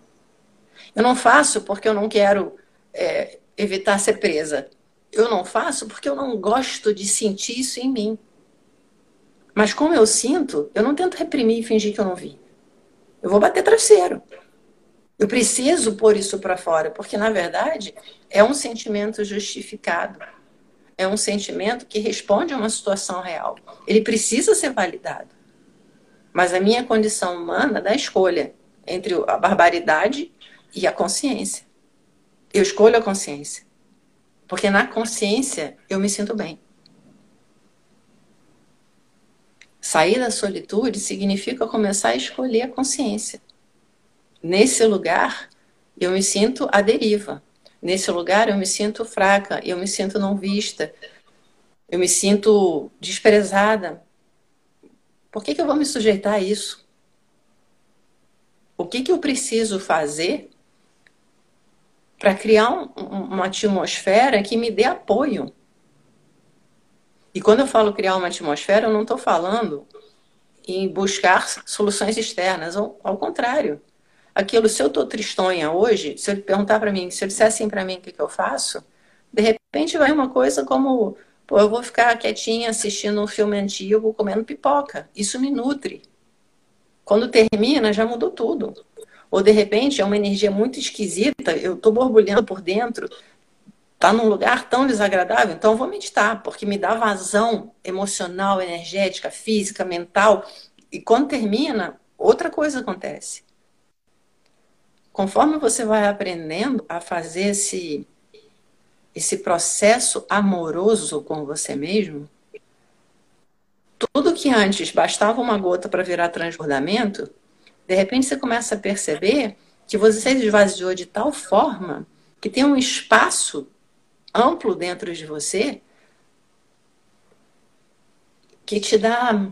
Eu não faço porque eu não quero é, evitar ser presa eu não faço porque eu não gosto de sentir isso em mim. Mas como eu sinto, eu não tento reprimir e fingir que eu não vi. Eu vou bater travesseiro. Eu preciso pôr isso para fora, porque na verdade é um sentimento justificado. É um sentimento que responde a uma situação real. Ele precisa ser validado. Mas a minha condição humana dá escolha entre a barbaridade e a consciência. Eu escolho a consciência. Porque na consciência eu me sinto bem. Sair da solitude significa começar a escolher a consciência. Nesse lugar, eu me sinto à deriva. Nesse lugar, eu me sinto fraca, eu me sinto não vista, eu me sinto desprezada por que, que eu vou me sujeitar a isso? O que, que eu preciso fazer para criar um, uma atmosfera que me dê apoio? E quando eu falo criar uma atmosfera, eu não estou falando em buscar soluções externas, ao, ao contrário. Aquilo, se eu estou tristonha hoje, se eu perguntar para mim, se eu disser assim para mim o que, que eu faço, de repente vai uma coisa como, pô, eu vou ficar quietinha assistindo um filme antigo, comendo pipoca. Isso me nutre. Quando termina, já mudou tudo. Ou de repente é uma energia muito esquisita, eu estou borbulhando por dentro, tá num lugar tão desagradável, então eu vou meditar, porque me dá vazão emocional, energética, física, mental. E quando termina, outra coisa acontece. Conforme você vai aprendendo a fazer esse esse processo amoroso com você mesmo, tudo que antes bastava uma gota para virar transbordamento, de repente você começa a perceber que você se esvaziou de tal forma que tem um espaço amplo dentro de você que te dá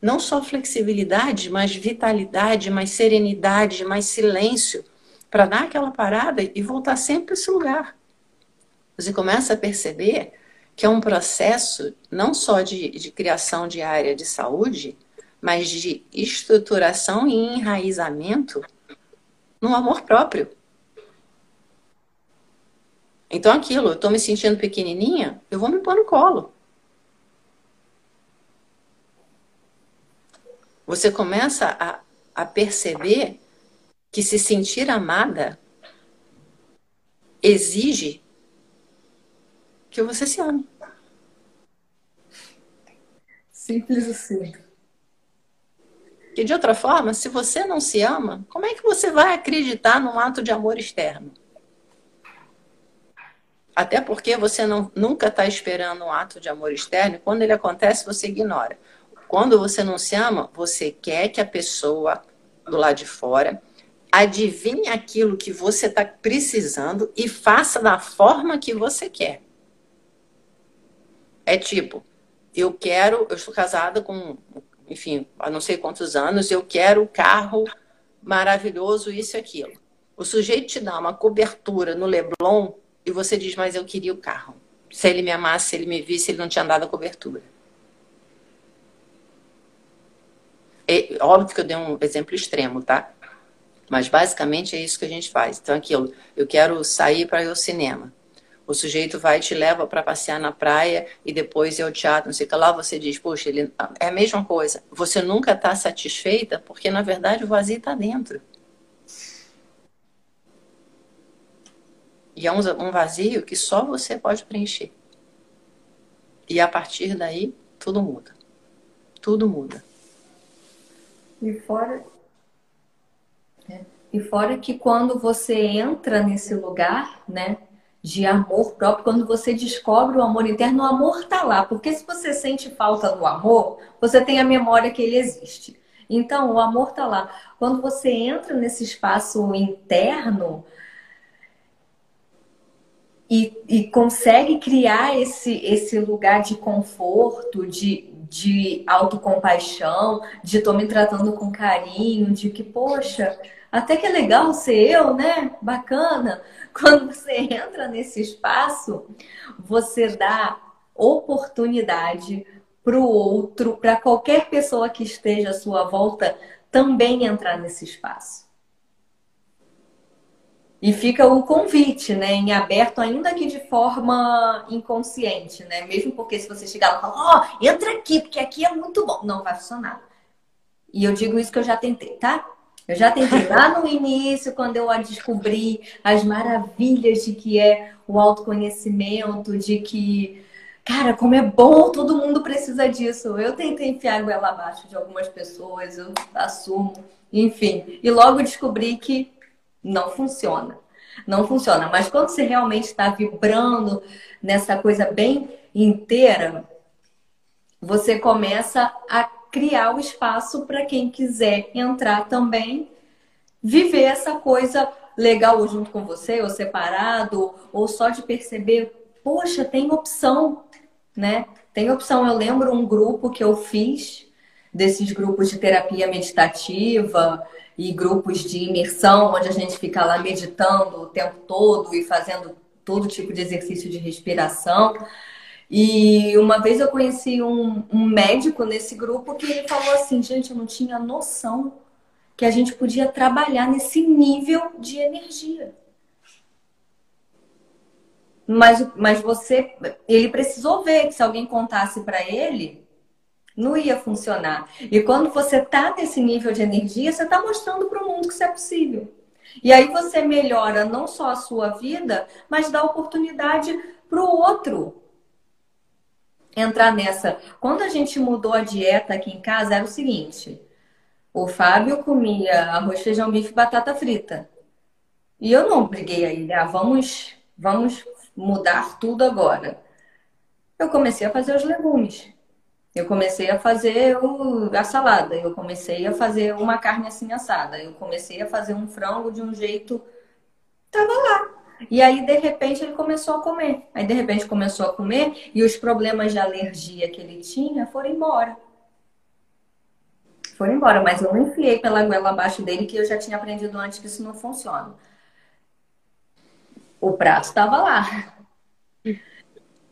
não só flexibilidade, mas vitalidade, mais serenidade, mais silêncio para dar aquela parada e voltar sempre para esse lugar. Você começa a perceber que é um processo não só de, de criação de área de saúde, mas de estruturação e enraizamento no amor próprio. Então, aquilo, eu estou me sentindo pequenininha, eu vou me pôr no colo. Você começa a, a perceber que se sentir amada exige que você se ame. Simples assim. Que de outra forma, se você não se ama, como é que você vai acreditar num ato de amor externo? Até porque você não, nunca está esperando um ato de amor externo, e quando ele acontece, você ignora. Quando você não se ama, você quer que a pessoa do lado de fora adivinhe aquilo que você está precisando e faça da forma que você quer. É tipo, eu quero, eu estou casada com, enfim, há não sei quantos anos, eu quero o carro maravilhoso, isso e aquilo. O sujeito te dá uma cobertura no Leblon e você diz, mas eu queria o carro. Se ele me amasse, se ele me visse, ele não tinha dado a cobertura. É, óbvio que eu dei um exemplo extremo, tá? Mas basicamente é isso que a gente faz. Então, aquilo, eu quero sair para ir ao cinema. O sujeito vai te leva para passear na praia e depois ir ao teatro, não sei o que lá, você diz, poxa, ele... é a mesma coisa. Você nunca está satisfeita porque, na verdade, o vazio está dentro. E é um vazio que só você pode preencher. E a partir daí, tudo muda. Tudo muda. E fora. É. E fora que quando você entra nesse lugar, né? De amor próprio, quando você descobre o amor interno, o amor tá lá. Porque se você sente falta do amor, você tem a memória que ele existe. Então, o amor tá lá. Quando você entra nesse espaço interno, e, e consegue criar esse, esse lugar de conforto, de, de autocompaixão, de estou me tratando com carinho, de que, poxa, até que é legal ser eu, né? Bacana. [laughs] Quando você entra nesse espaço, você dá oportunidade para o outro, para qualquer pessoa que esteja à sua volta, também entrar nesse espaço. E fica o convite, né, em aberto, ainda que de forma inconsciente, né? Mesmo porque se você chegar lá e falar, ó, oh, entra aqui, porque aqui é muito bom. Não vai funcionar. E eu digo isso que eu já tentei, tá? Eu já tentei lá no início, quando eu descobri as maravilhas de que é o autoconhecimento, de que, cara, como é bom, todo mundo precisa disso. Eu tentei enfiar a goela abaixo de algumas pessoas, eu assumo, enfim. E logo descobri que não funciona. Não funciona. Mas quando você realmente está vibrando nessa coisa bem inteira, você começa a criar o espaço para quem quiser entrar também, viver essa coisa legal junto com você, ou separado, ou só de perceber, poxa, tem opção, né? Tem opção. Eu lembro um grupo que eu fiz desses grupos de terapia meditativa e grupos de imersão, onde a gente fica lá meditando o tempo todo e fazendo todo tipo de exercício de respiração. E uma vez eu conheci um, um médico nesse grupo que ele falou assim: gente, eu não tinha noção que a gente podia trabalhar nesse nível de energia. Mas, mas você, ele precisou ver que se alguém contasse para ele, não ia funcionar. E quando você está nesse nível de energia, você está mostrando para o mundo que isso é possível. E aí você melhora não só a sua vida, mas dá oportunidade para o outro entrar nessa. Quando a gente mudou a dieta aqui em casa, era o seguinte: o Fábio comia arroz, feijão, bife e batata frita. E eu não briguei aí, ah, vamos, vamos mudar tudo agora. Eu comecei a fazer os legumes. Eu comecei a fazer o, a salada. Eu comecei a fazer uma carne assim assada. Eu comecei a fazer um frango de um jeito. Tava lá. E aí, de repente, ele começou a comer. Aí, de repente, começou a comer e os problemas de alergia que ele tinha foram embora. Foram embora, mas eu não enfiei pela goela abaixo dele que eu já tinha aprendido antes que isso não funciona o prato estava lá.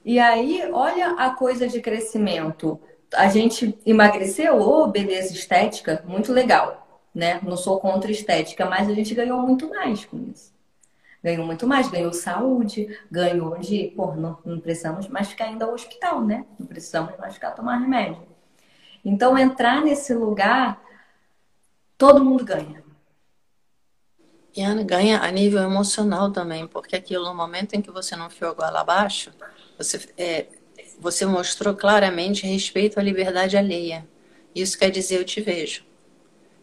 E aí, olha a coisa de crescimento. A gente emagreceu, oh, beleza estética, muito legal, né? Não sou contra estética, mas a gente ganhou muito mais com isso. Ganhou muito mais, ganhou saúde, ganhou de, pô, não, não precisamos mais ficar indo ao hospital, né? Não precisamos mais ficar tomando remédio. Então, entrar nesse lugar, todo mundo ganha. E Ana ganha a nível emocional também, porque aquilo, no momento em que você não enfiou a goela abaixo, você, é, você mostrou claramente respeito à liberdade alheia. Isso quer dizer eu te vejo.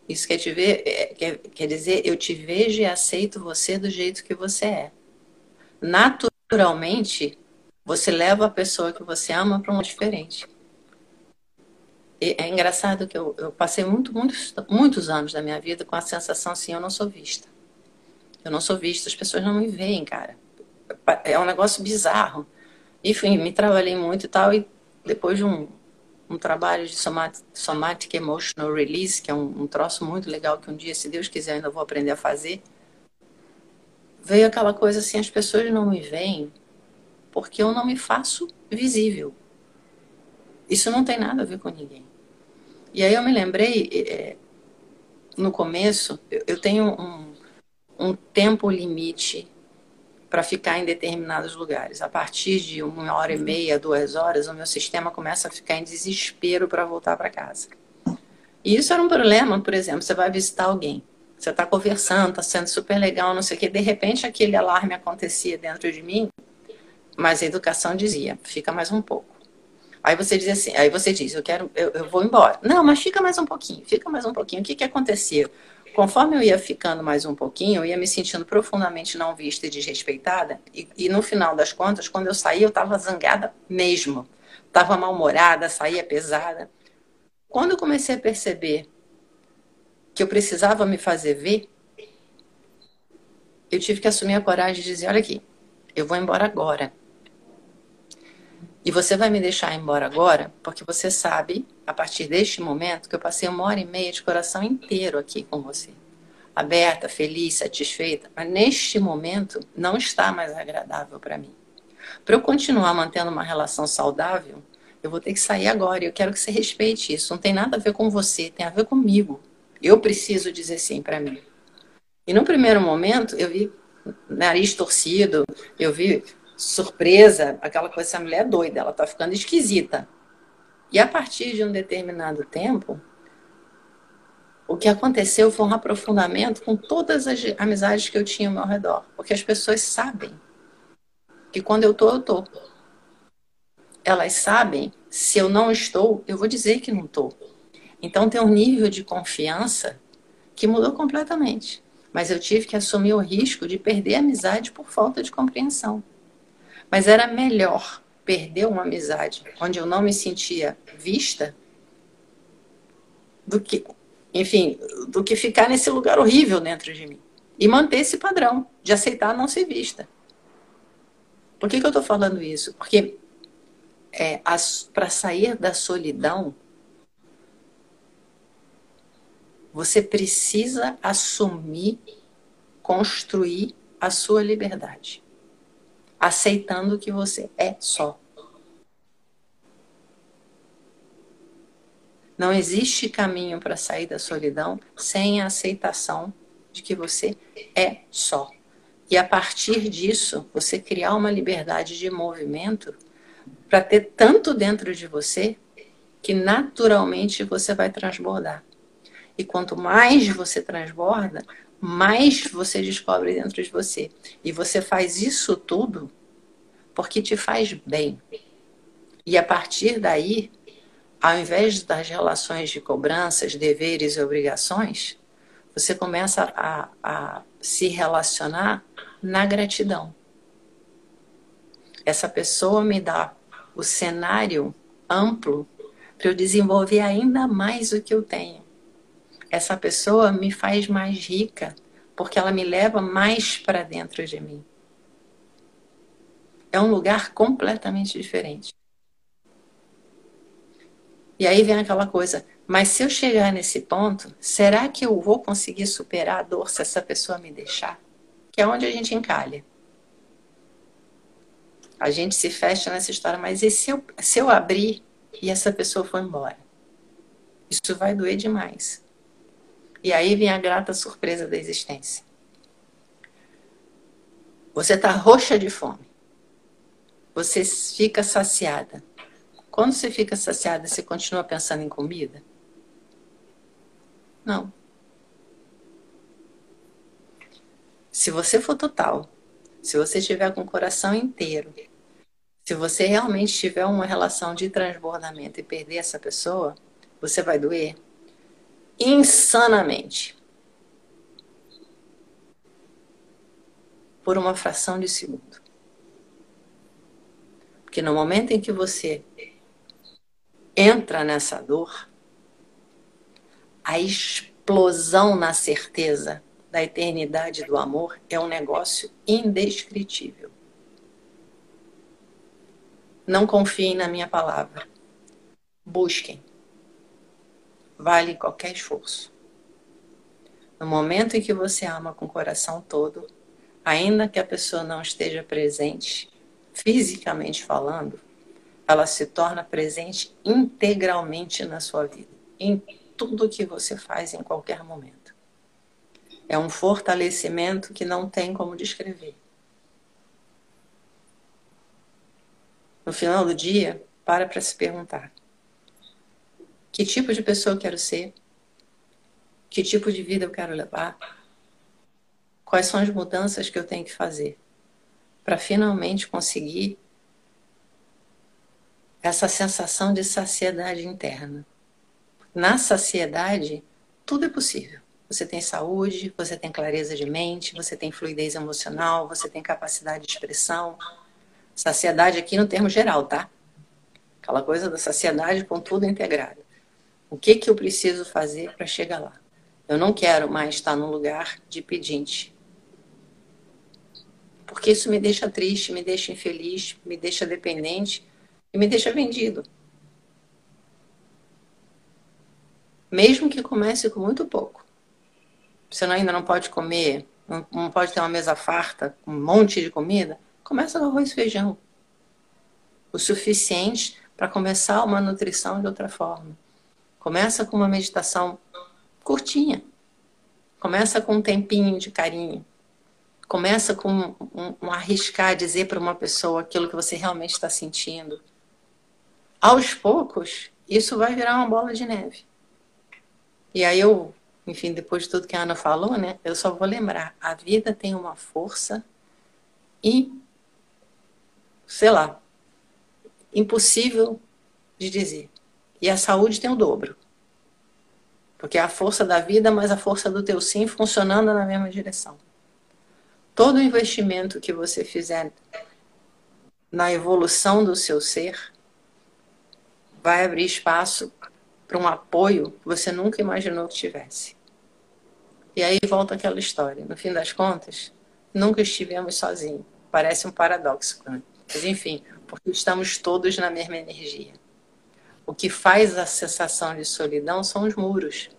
Isso quer, ver, é, quer, quer dizer eu te vejo e aceito você do jeito que você é. Naturalmente, você leva a pessoa que você ama para um diferente. E é engraçado que eu, eu passei muito, muitos, muitos anos da minha vida com a sensação assim, eu não sou vista. Eu não sou vista, as pessoas não me veem, cara. É um negócio bizarro. Enfim, me trabalhei muito e tal, e depois de um, um trabalho de somatic, somatic Emotional Release, que é um, um troço muito legal que um dia, se Deus quiser, ainda vou aprender a fazer, veio aquela coisa assim, as pessoas não me veem porque eu não me faço visível. Isso não tem nada a ver com ninguém. E aí eu me lembrei, é, no começo, eu, eu tenho um, um tempo limite para ficar em determinados lugares. A partir de uma hora e meia, duas horas, o meu sistema começa a ficar em desespero para voltar para casa. E isso era um problema, por exemplo, você vai visitar alguém, você está conversando, está sendo super legal, não sei o que, de repente aquele alarme acontecia dentro de mim, mas a educação dizia, fica mais um pouco. Aí você diz assim, aí você diz, eu quero, eu, eu vou embora. Não, mas fica mais um pouquinho, fica mais um pouquinho. O que, que aconteceu? Conforme eu ia ficando mais um pouquinho, eu ia me sentindo profundamente não vista e desrespeitada. E, e no final das contas, quando eu saí, eu estava zangada mesmo. Estava mal-humorada, saía pesada. Quando eu comecei a perceber que eu precisava me fazer ver, eu tive que assumir a coragem de dizer: olha aqui, eu vou embora agora. E você vai me deixar embora agora, porque você sabe, a partir deste momento, que eu passei uma hora e meia de coração inteiro aqui com você. Aberta, feliz, satisfeita. Mas neste momento não está mais agradável para mim. Para eu continuar mantendo uma relação saudável, eu vou ter que sair agora. E eu quero que você respeite isso. Não tem nada a ver com você, tem a ver comigo. Eu preciso dizer sim para mim. E no primeiro momento, eu vi nariz torcido, eu vi surpresa, aquela coisa, essa mulher é doida, ela tá ficando esquisita. E a partir de um determinado tempo, o que aconteceu foi um aprofundamento com todas as amizades que eu tinha ao meu redor. Porque as pessoas sabem que quando eu tô, eu tô. Elas sabem, se eu não estou, eu vou dizer que não tô. Então tem um nível de confiança que mudou completamente. Mas eu tive que assumir o risco de perder a amizade por falta de compreensão. Mas era melhor perder uma amizade onde eu não me sentia vista do que, enfim, do que ficar nesse lugar horrível dentro de mim. E manter esse padrão de aceitar não ser vista. Por que, que eu estou falando isso? Porque é, para sair da solidão, Você precisa assumir, construir a sua liberdade, aceitando que você é só. Não existe caminho para sair da solidão sem a aceitação de que você é só. E a partir disso, você criar uma liberdade de movimento para ter tanto dentro de você que naturalmente você vai transbordar. E quanto mais você transborda, mais você descobre dentro de você. E você faz isso tudo porque te faz bem. E a partir daí, ao invés das relações de cobranças, deveres e obrigações, você começa a, a se relacionar na gratidão. Essa pessoa me dá o cenário amplo para eu desenvolver ainda mais o que eu tenho. Essa pessoa me faz mais rica, porque ela me leva mais para dentro de mim. É um lugar completamente diferente. E aí vem aquela coisa, mas se eu chegar nesse ponto, será que eu vou conseguir superar a dor se essa pessoa me deixar? Que é onde a gente encalha. A gente se fecha nessa história, mas e se eu, se eu abrir e essa pessoa for embora? Isso vai doer demais. E aí vem a grata surpresa da existência. Você está roxa de fome. Você fica saciada. Quando você fica saciada, você continua pensando em comida? Não. Se você for total, se você estiver com o coração inteiro, se você realmente tiver uma relação de transbordamento e perder essa pessoa, você vai doer insanamente. Por uma fração de segundo. Porque no momento em que você entra nessa dor, a explosão na certeza da eternidade do amor é um negócio indescritível. Não confiem na minha palavra. Busquem. Vale qualquer esforço. No momento em que você ama com o coração todo, ainda que a pessoa não esteja presente, fisicamente falando, ela se torna presente integralmente na sua vida, em tudo que você faz em qualquer momento. É um fortalecimento que não tem como descrever. No final do dia, para para se perguntar: que tipo de pessoa eu quero ser? Que tipo de vida eu quero levar? Quais são as mudanças que eu tenho que fazer para finalmente conseguir essa sensação de saciedade interna? Na saciedade, tudo é possível. Você tem saúde, você tem clareza de mente, você tem fluidez emocional, você tem capacidade de expressão, Saciedade aqui no termo geral, tá? Aquela coisa da saciedade com tudo integrado. O que, que eu preciso fazer para chegar lá? Eu não quero mais estar num lugar de pedinte. Porque isso me deixa triste, me deixa infeliz, me deixa dependente e me deixa vendido. Mesmo que comece com muito pouco. Você ainda não pode comer, não pode ter uma mesa farta, um monte de comida, Começa com arroz e feijão. O suficiente para começar uma nutrição de outra forma. Começa com uma meditação curtinha. Começa com um tempinho de carinho. Começa com um, um, arriscar dizer para uma pessoa aquilo que você realmente está sentindo. Aos poucos, isso vai virar uma bola de neve. E aí eu, enfim, depois de tudo que a Ana falou, né, eu só vou lembrar, a vida tem uma força e sei lá, impossível de dizer. E a saúde tem o dobro. Porque é a força da vida, mas a força do teu sim funcionando na mesma direção. Todo investimento que você fizer na evolução do seu ser vai abrir espaço para um apoio que você nunca imaginou que tivesse. E aí volta aquela história. No fim das contas, nunca estivemos sozinhos. Parece um paradoxo. Né? Mas enfim, porque estamos todos na mesma energia. O que faz a sensação de solidão são os muros.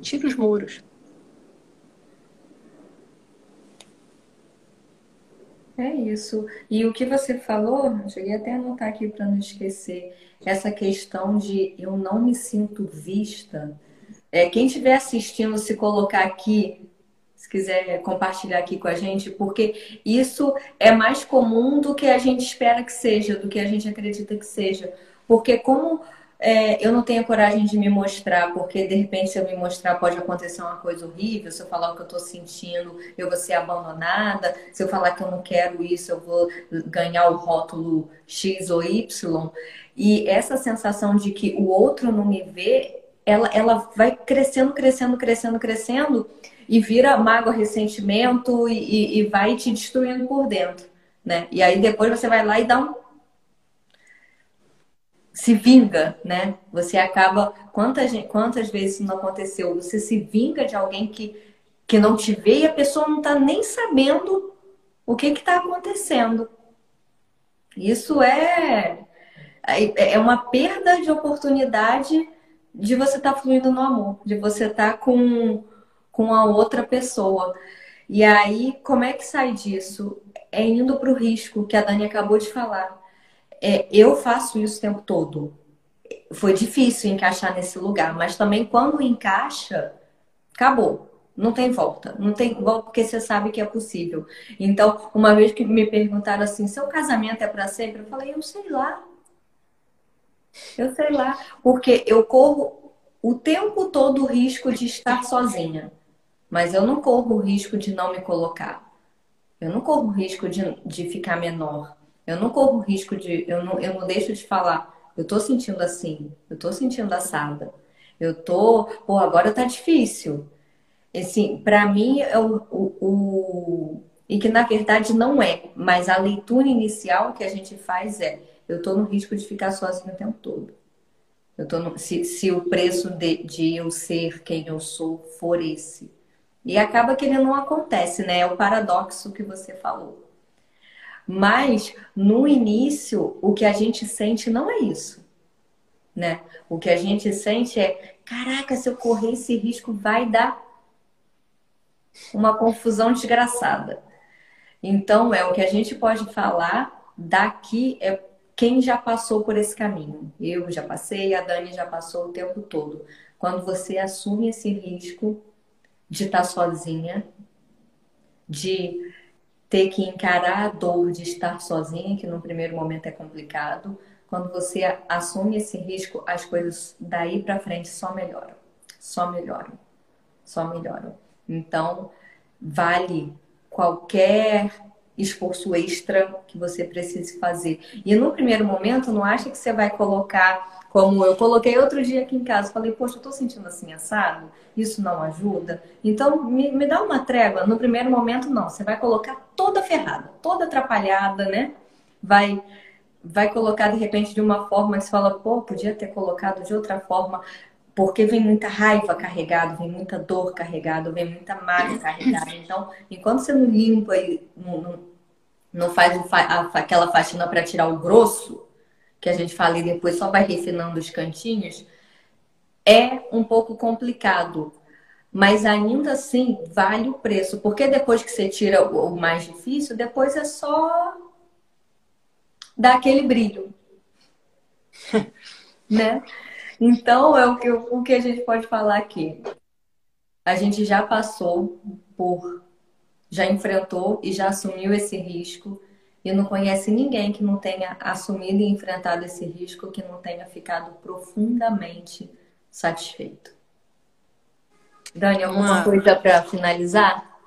Tira os muros. É isso. E o que você falou, cheguei até a anotar aqui para não esquecer, essa questão de eu não me sinto vista. É, quem estiver assistindo, se colocar aqui, se quiser compartilhar aqui com a gente, porque isso é mais comum do que a gente espera que seja, do que a gente acredita que seja. Porque como é, eu não tenho coragem de me mostrar, porque de repente, se eu me mostrar, pode acontecer uma coisa horrível. Se eu falar o que eu estou sentindo, eu vou ser abandonada. Se eu falar que eu não quero isso, eu vou ganhar o rótulo X ou Y. E essa sensação de que o outro não me vê, ela, ela vai crescendo, crescendo, crescendo, crescendo e vira mágoa, ressentimento e, e, vai te destruindo por dentro. Né? E aí depois você vai lá e dá um se vinga, né? Você acaba. Quantas, quantas vezes isso não aconteceu? Você se vinga de alguém que, que não te vê e a pessoa não está nem sabendo o que está acontecendo. Isso é, é, é uma perda de oportunidade de você estar tá fluindo no amor, de você estar tá com, com a outra pessoa. E aí, como é que sai disso? É indo para o risco que a Dani acabou de falar é, eu faço isso o tempo todo. Foi difícil encaixar nesse lugar, mas também quando encaixa, acabou. Não tem volta. Não tem volta porque você sabe que é possível. Então, uma vez que me perguntaram assim, seu casamento é para sempre? Eu falei, eu sei lá. Eu sei lá. Porque eu corro o tempo todo o risco de estar sozinha. Mas eu não corro o risco de não me colocar. Eu não corro o risco de, de ficar menor. Eu não corro risco de. Eu não, eu não deixo de falar. Eu tô sentindo assim. Eu tô sentindo assada. Eu tô. Pô, agora tá difícil. Assim, para mim, é o, o, o, E que na verdade não é. Mas a leitura inicial que a gente faz é: eu tô no risco de ficar sozinho o tempo todo. Eu tô no, se, se o preço de, de eu ser quem eu sou for esse. E acaba que ele não acontece, né? É o paradoxo que você falou. Mas no início, o que a gente sente não é isso, né? O que a gente sente é, caraca, se eu correr esse risco vai dar uma confusão desgraçada. Então, é o que a gente pode falar daqui é quem já passou por esse caminho. Eu já passei, a Dani já passou o tempo todo. Quando você assume esse risco de estar sozinha, de ter que encarar a dor de estar sozinha, que no primeiro momento é complicado. Quando você assume esse risco, as coisas daí para frente só melhoram, só melhoram, só melhoram. Então, vale qualquer esforço extra que você precise fazer. E no primeiro momento, não acha que você vai colocar, como eu coloquei outro dia aqui em casa, falei, poxa, eu tô sentindo assim assado, isso não ajuda. Então, me, me dá uma trégua. No primeiro momento, não. Você vai colocar toda ferrada, toda atrapalhada, né? Vai vai colocar de repente de uma forma que você fala, pô, podia ter colocado de outra forma, porque vem muita raiva carregada, vem muita dor carregada, vem muita mágoa carregada. Então, enquanto você não limpa e não, não, não faz a, aquela faxina para tirar o grosso, que a gente fala e depois só vai refinando os cantinhos, é um pouco complicado. Mas ainda assim vale o preço, porque depois que você tira o mais difícil, depois é só dar aquele brilho. [laughs] né? Então é o que, o que a gente pode falar aqui. A gente já passou por já enfrentou e já assumiu esse risco e não conhece ninguém que não tenha assumido e enfrentado esse risco que não tenha ficado profundamente satisfeito. Dani, alguma uma, coisa para finalizar?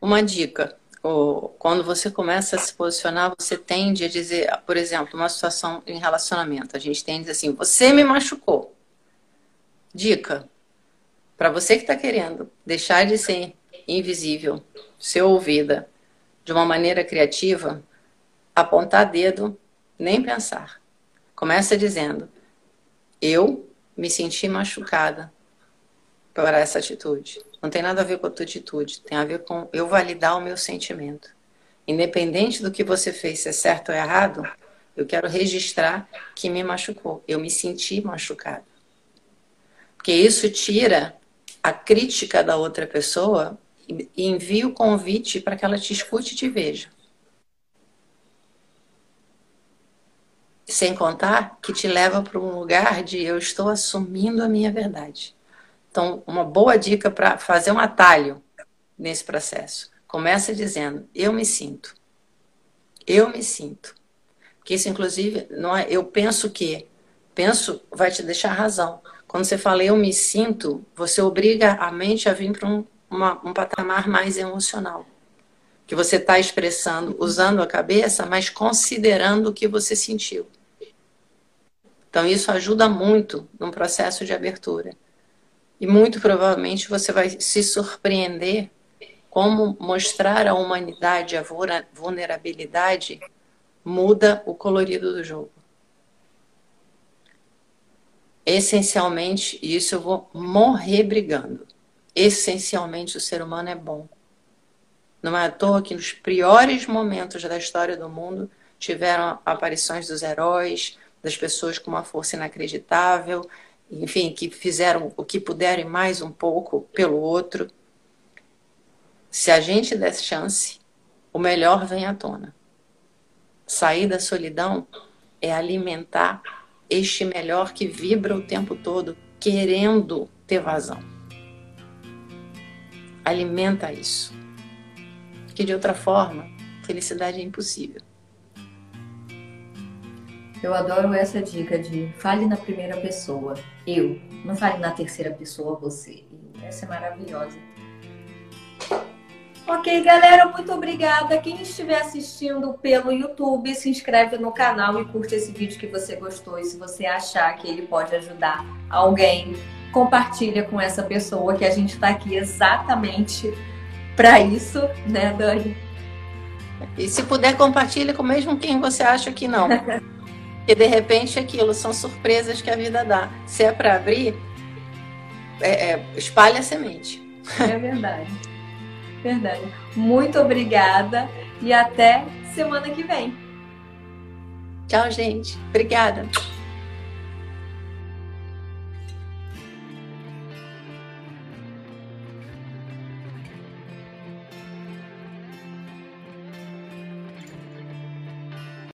Uma dica. Quando você começa a se posicionar, você tende a dizer, por exemplo, uma situação em relacionamento. A gente tende a dizer assim: você me machucou. Dica. Para você que está querendo deixar de ser invisível, ser ouvida de uma maneira criativa, apontar dedo, nem pensar. Começa dizendo: Eu me senti machucada por essa atitude. Não tem nada a ver com a tua atitude, tem a ver com eu validar o meu sentimento. Independente do que você fez, se é certo ou errado, eu quero registrar que me machucou. Eu me senti machucada. Porque isso tira a, crítica da outra pessoa e envie o convite para que ela te escute e te veja. Sem contar que te leva para um lugar de eu estou assumindo a minha verdade. Então, uma boa dica para fazer um atalho nesse processo. Começa dizendo: eu me sinto. Eu me sinto. Porque isso, inclusive, não é, eu penso que. Penso vai te deixar razão. Quando você fala eu me sinto, você obriga a mente a vir para um, um patamar mais emocional. Que você está expressando usando a cabeça, mas considerando o que você sentiu. Então, isso ajuda muito no processo de abertura. E muito provavelmente você vai se surpreender como mostrar a humanidade, a vulnerabilidade, muda o colorido do jogo. Essencialmente, e isso eu vou morrer brigando. Essencialmente, o ser humano é bom. Não é à toa que nos piores momentos da história do mundo tiveram aparições dos heróis, das pessoas com uma força inacreditável, enfim, que fizeram o que puderam mais um pouco pelo outro. Se a gente der chance, o melhor vem à tona. Sair da solidão é alimentar este melhor que vibra o tempo todo, querendo ter vazão. Alimenta isso. Que de outra forma, felicidade é impossível. Eu adoro essa dica de fale na primeira pessoa, eu. Não fale na terceira pessoa, você. Essa é maravilhosa. Ok, galera, muito obrigada. Quem estiver assistindo pelo YouTube, se inscreve no canal e curte esse vídeo que você gostou. E se você achar que ele pode ajudar alguém, compartilha com essa pessoa que a gente está aqui exatamente para isso, né, Dani? E se puder, compartilha com mesmo quem você acha que não. [laughs] Porque de repente aquilo são surpresas que a vida dá. Se é para abrir, é, é, espalha a semente. É verdade. Verdade. Muito obrigada e até semana que vem. Tchau, gente. Obrigada.